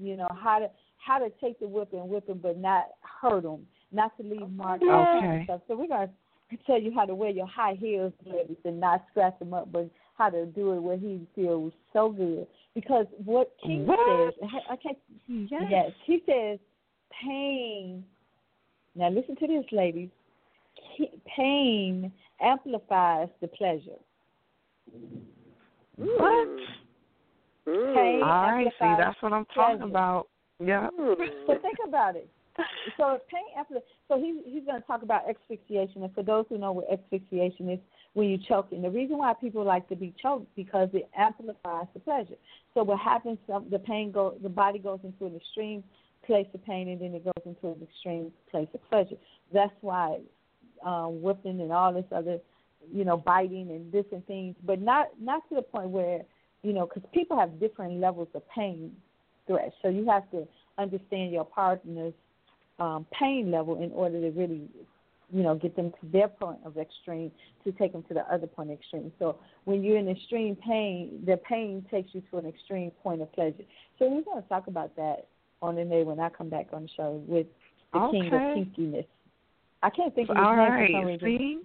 S8: You know how to how to take the whip and whip them, but not hurt them, not to leave marks
S2: Okay.
S8: stuff. So we're going to tell you how to wear your high heels, and not scratch them up, but how to do it where he feels so good. Because what King
S2: What?
S8: says, I can't
S2: Yes.
S8: Yes, he says pain. Now listen to this, ladies. Pain amplifies the pleasure.
S2: What?
S3: Mm.
S8: Pain
S2: All right, see, that's what I'm talking
S8: pleasure.
S2: about. Yeah.
S3: Mm.
S8: So think about it. So pain amplifies. So he he's going to talk about asphyxiation, and for those who know what asphyxiation is, when you choke, and the reason why people like to be choked because it amplifies the pleasure. So what happens? um, The pain go, the body goes into an extreme place of pain, and then it goes into an extreme place of pleasure. That's why um, whipping and all this other, you know, biting and different things, but not not to the point where you know, because people have different levels of pain threat. So you have to understand your partner's um, pain level in order to really, you know, get them to their point of extreme to take them to the other point of extreme. So when you're in extreme pain, the pain takes you to an extreme point of pleasure. So we're going to talk about that on the day when I come back on the show with the king of
S2: Okay.
S8: kinkiness. I can't think of his
S2: All
S8: name for
S2: right.
S8: some.
S2: See?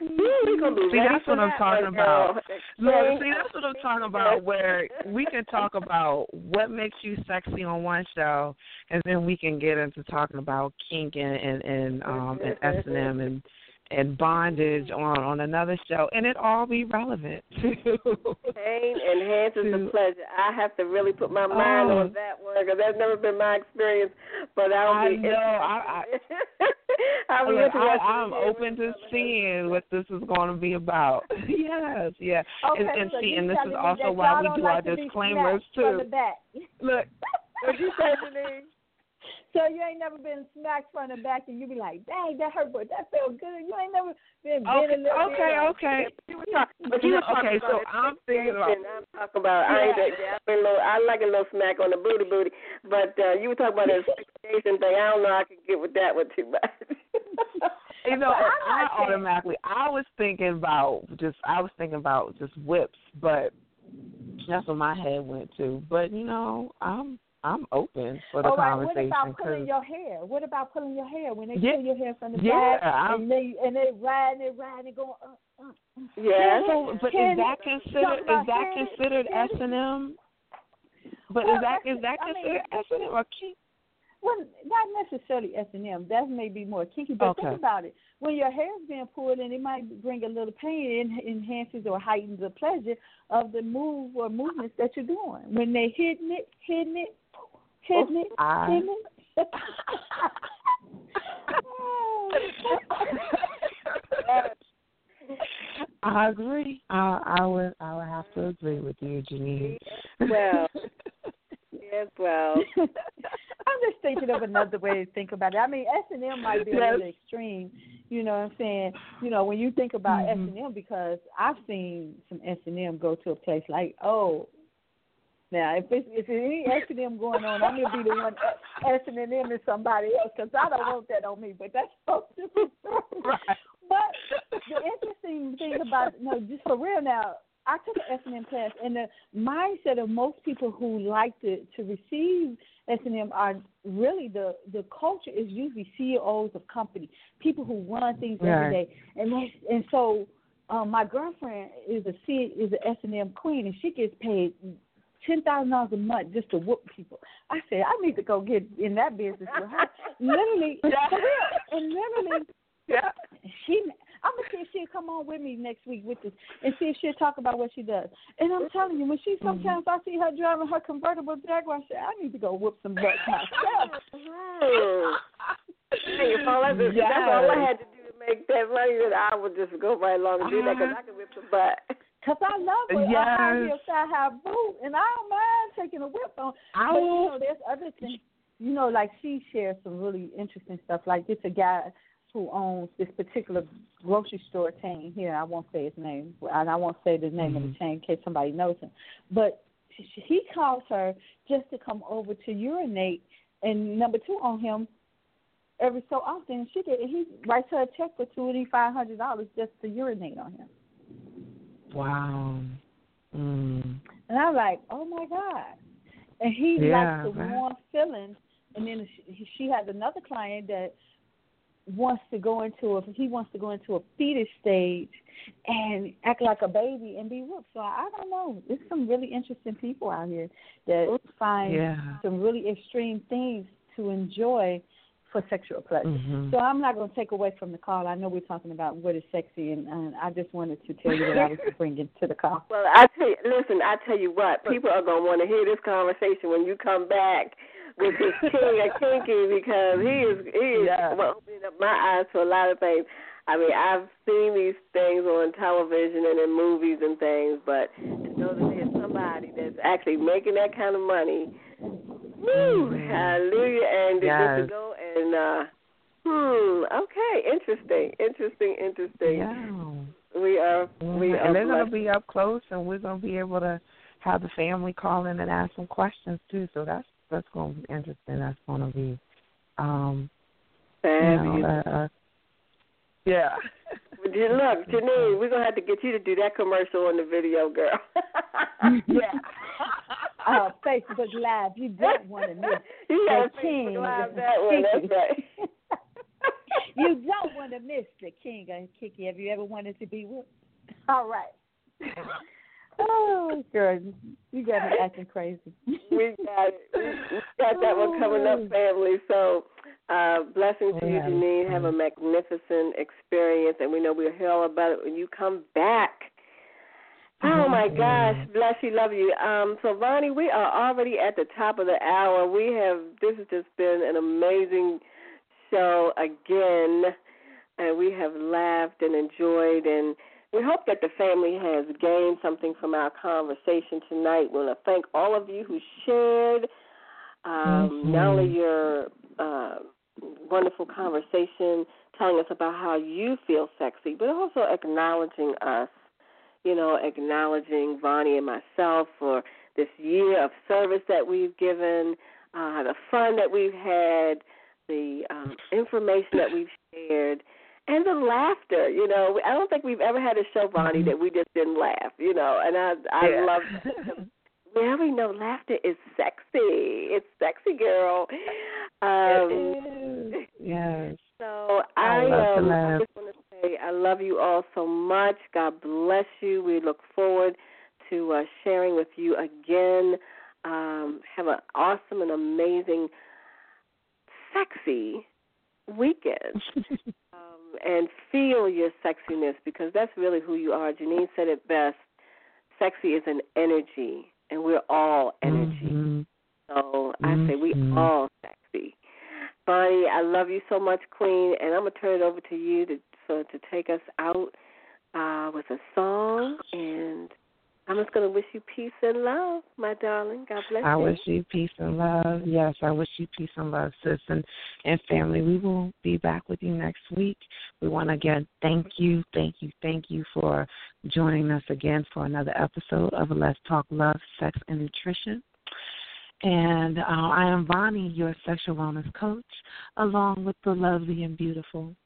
S3: You're gonna be
S2: See, that's what I'm talking about.
S3: girl.
S2: Look, see, that's what I'm talking <laughs> about. Where we can talk about what makes you sexy on one show, and then we can get into talking about kink and and, and um and S and M and and bondage on on another show, and it all be relevant <laughs> too.
S3: Pain enhances the pleasure. I have to really put my mind
S2: Oh.
S3: on that one because that's never been my experience. But I'll
S2: I
S3: be
S2: know, I- <laughs>
S3: I'll be
S2: Look. I, I'm open to seeing what this is going to be about. <laughs> yes, yeah,
S8: Okay,
S2: and, and
S8: so
S2: see, and this is also why we
S8: don't like
S2: our
S8: to
S2: disclaimers too. Look,
S3: What you say?
S8: So you ain't never been smacked from the back and you be like, dang, that hurt, but that felt good. You ain't never been bent
S2: okay,
S8: a little bit.
S2: okay, okay. <laughs>
S3: You were talk- but you were talking
S2: Okay,
S3: about
S2: so I'm thinking about-
S3: I'm talking about. I ain't.
S8: Yeah.
S3: Yeah, I've been a little, I like a little smack on the booty, booty. But uh, you were talking about the asphyxiation thing. I don't know. I can get with that one too much. <laughs>
S2: You know,
S8: I'm
S2: I
S8: not saying-
S2: automatically, I was thinking about just, I was thinking about just whips, but that's what my head went to. But you know, I'm, I'm open for the
S8: All right, what about pulling your hair? What about pulling your hair when they
S2: Yeah,
S8: pull your hair from the
S2: yeah,
S8: back
S2: I'm-
S8: and they and they riding it, riding it, going. Uh, uh, uh.
S3: yeah.
S2: So, but
S8: Can-
S2: is that considered is that considered S and M? But
S8: Well,
S2: is
S8: that's-
S2: that considered S and M or kink?
S8: Well, not necessarily S and M. That may be more kinky. But
S2: Okay.
S8: think about it. When your hair is being pulled, and it might bring a little pain, it enhances or heightens the pleasure of the move or movements that you're doing. When they hitting it, hitting it, it,
S2: I-. <laughs> I agree. I I would I would have to agree with you, Janine.
S3: Well, <laughs> yes, well.
S8: I'm just thinking of another way to think about it. I mean, S and M might be a little extreme. You know what I'm saying? You know, when you think about S
S2: Mhm.
S8: and M, because I've seen some S and M go to a place like, oh, now if it's if there's any S and M going on, I'm gonna be the one S and M is somebody else because I don't want that on me. But that's <laughs> so.
S2: Right.
S8: But the interesting thing about no, just for real now, I took an S and M class, and the mindset of most people who like to to receive S and M are really the the culture is usually CEOs of company, people who run things
S2: Right.
S8: every day, and that's, and so um, my girlfriend is a C is an S and M queen, and she gets paid ten thousand dollars a month just to whoop people. I said I need to go get in that business with her. literally, <laughs> real, and literally <laughs>
S2: Yeah.
S8: she I'm gonna see if she'll come on with me next week with this and see if she'll talk about what she does. And I'm telling you, when she mm-hmm. sometimes I see her driving her convertible Jaguar, I say I need to go whoop some butt myself. <laughs>
S3: Hey, all I That's all I had to do to make that money. That I would just go right along and do that because uh-huh. I can whip some butt.
S8: Cause I love it.
S2: Yes.
S8: I thigh high boot, and I don't mind taking a whip on.
S2: I
S8: But you know, there's other things. You know, like she shares some really interesting stuff. Like it's a guy who owns this particular grocery store chain here. I won't say his name, and I won't say the name of the mm-hmm. chain in case somebody knows him. But he calls her just to come over to urinate, and number two on him every so often. She get he writes her a check for twenty five hundred dollars just to urinate on him.
S2: Wow. Mm.
S8: And I'm like, oh my God. And he
S2: Yeah,
S8: likes the
S2: right.
S8: warm feeling. And then she, she has another client that wants to go into a he wants to go into a fetus stage and act like a baby and be whooped. So I don't know. There's some really interesting people out here that find
S2: Yeah.
S8: some really extreme things to enjoy for for sexual pleasure.
S2: Mm-hmm.
S8: So I'm not going to take away from the call. I know we're talking about what is sexy, and, and I just wanted to tell you that I was <laughs> bringing to the call.
S3: Well, I tell you, listen, I tell you what, people are gonna want to hear this conversation when you come back with this <laughs> king of kinky because he is he is
S2: Yeah.
S3: well, opening up my eyes to a lot of things. I mean, I've seen these things on television and in movies and things, but to know that there's somebody that's actually making that kind of money, woo, hallelujah, and to just to
S2: Yes.
S3: go and uh hmm, okay, interesting, interesting, interesting.
S2: Yeah.
S3: We are we are
S2: and they're going to be up close, and we're going to be able to have the family call in and ask some questions too. So that's that's going to be interesting. That's going to be, um, you
S3: Fabulous.
S2: know, uh, uh, yeah.
S3: Look, <laughs> Janine, we're gonna have to get you to do that commercial on the video, girl. <laughs> <laughs>
S8: yeah. <laughs> Uh, Facebook Live, you don't want to miss <laughs>
S3: You
S8: the king.
S3: Live that. <laughs> That's right.
S8: you don't want to miss the king and Kiki. Have you ever wanted to be with? All right. Oh, girl, you got me acting crazy.
S3: we got it. We, got that one coming up, family. So, uh, blessings to you,
S2: Yeah.
S3: Janine. Have a magnificent experience, and we know we'll hear all about it when you come back. Oh my gosh, bless you, love you. Um, so Vonnie, we are already at the top of the hour. We have this has just been an amazing show again, and we have laughed and enjoyed, and we hope that the family has gained something from our conversation tonight. We want to thank all of you who shared um,
S2: Mhm.
S3: not only your uh, wonderful conversation, telling us about how you feel sexy, but also acknowledging us you know, acknowledging Vonnie and myself for this year of service that we've given, uh, the fun that we've had, the um, information that we've shared, and the laughter. You know, I don't think we've ever had a show, Vonnie, that we just didn't laugh. You know, and I I
S2: Yeah.
S3: love. That. <laughs> We know laughter is sexy. It's sexy, girl. Um,
S2: it is. Yes. <laughs>
S3: so
S2: I
S3: I, um, I just want to say I love you all so much. God bless you. We look forward to uh, sharing with you again. Um, have an awesome and amazing, sexy weekend. <laughs> um, and feel your sexiness because that's really who you are. Janine said it best. Sexy is an energy, and we're all energy.
S2: Mhm.
S3: So I say we
S2: Mhm.
S3: all sexy. Vonnie, I love you so much, Queen, and I'm gonna turn it over to you to so to take us out uh, with a song, and I'm just gonna wish you peace and love, my darling. God bless
S2: I
S3: you.
S2: I wish you peace and love. Yes, I wish you peace and love, sis, and, and family. We will be back with you next week. We want to again thank you, thank you, thank you for joining us again for another episode of Let's Talk Love, Sex, and Nutrition. And uh, I am Vonnie, your sexual wellness coach, along with the lovely and beautiful.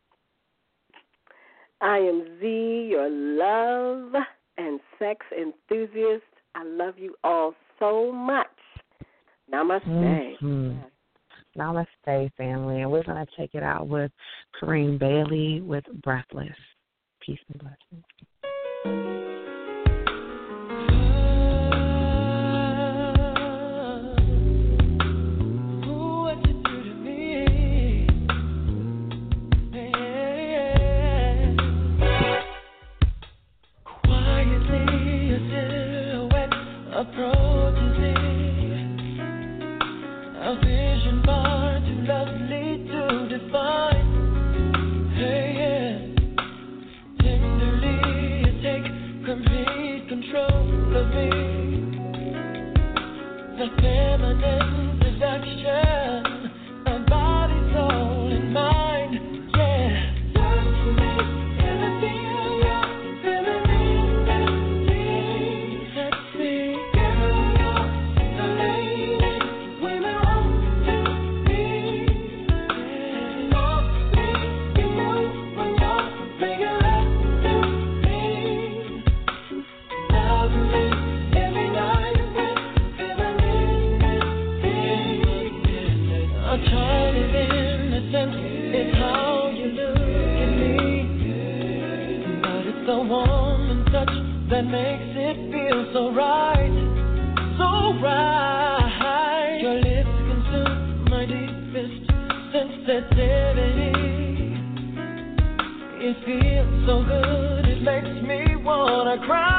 S3: I am Z, your love and sex enthusiast. I love you all so much. Namaste.
S2: Mhm. Let's stay, family, and we're going to take it out with Corinne Bailey with Breathless. Peace and blessings.
S1: The feminine so good, it makes me wanna cry.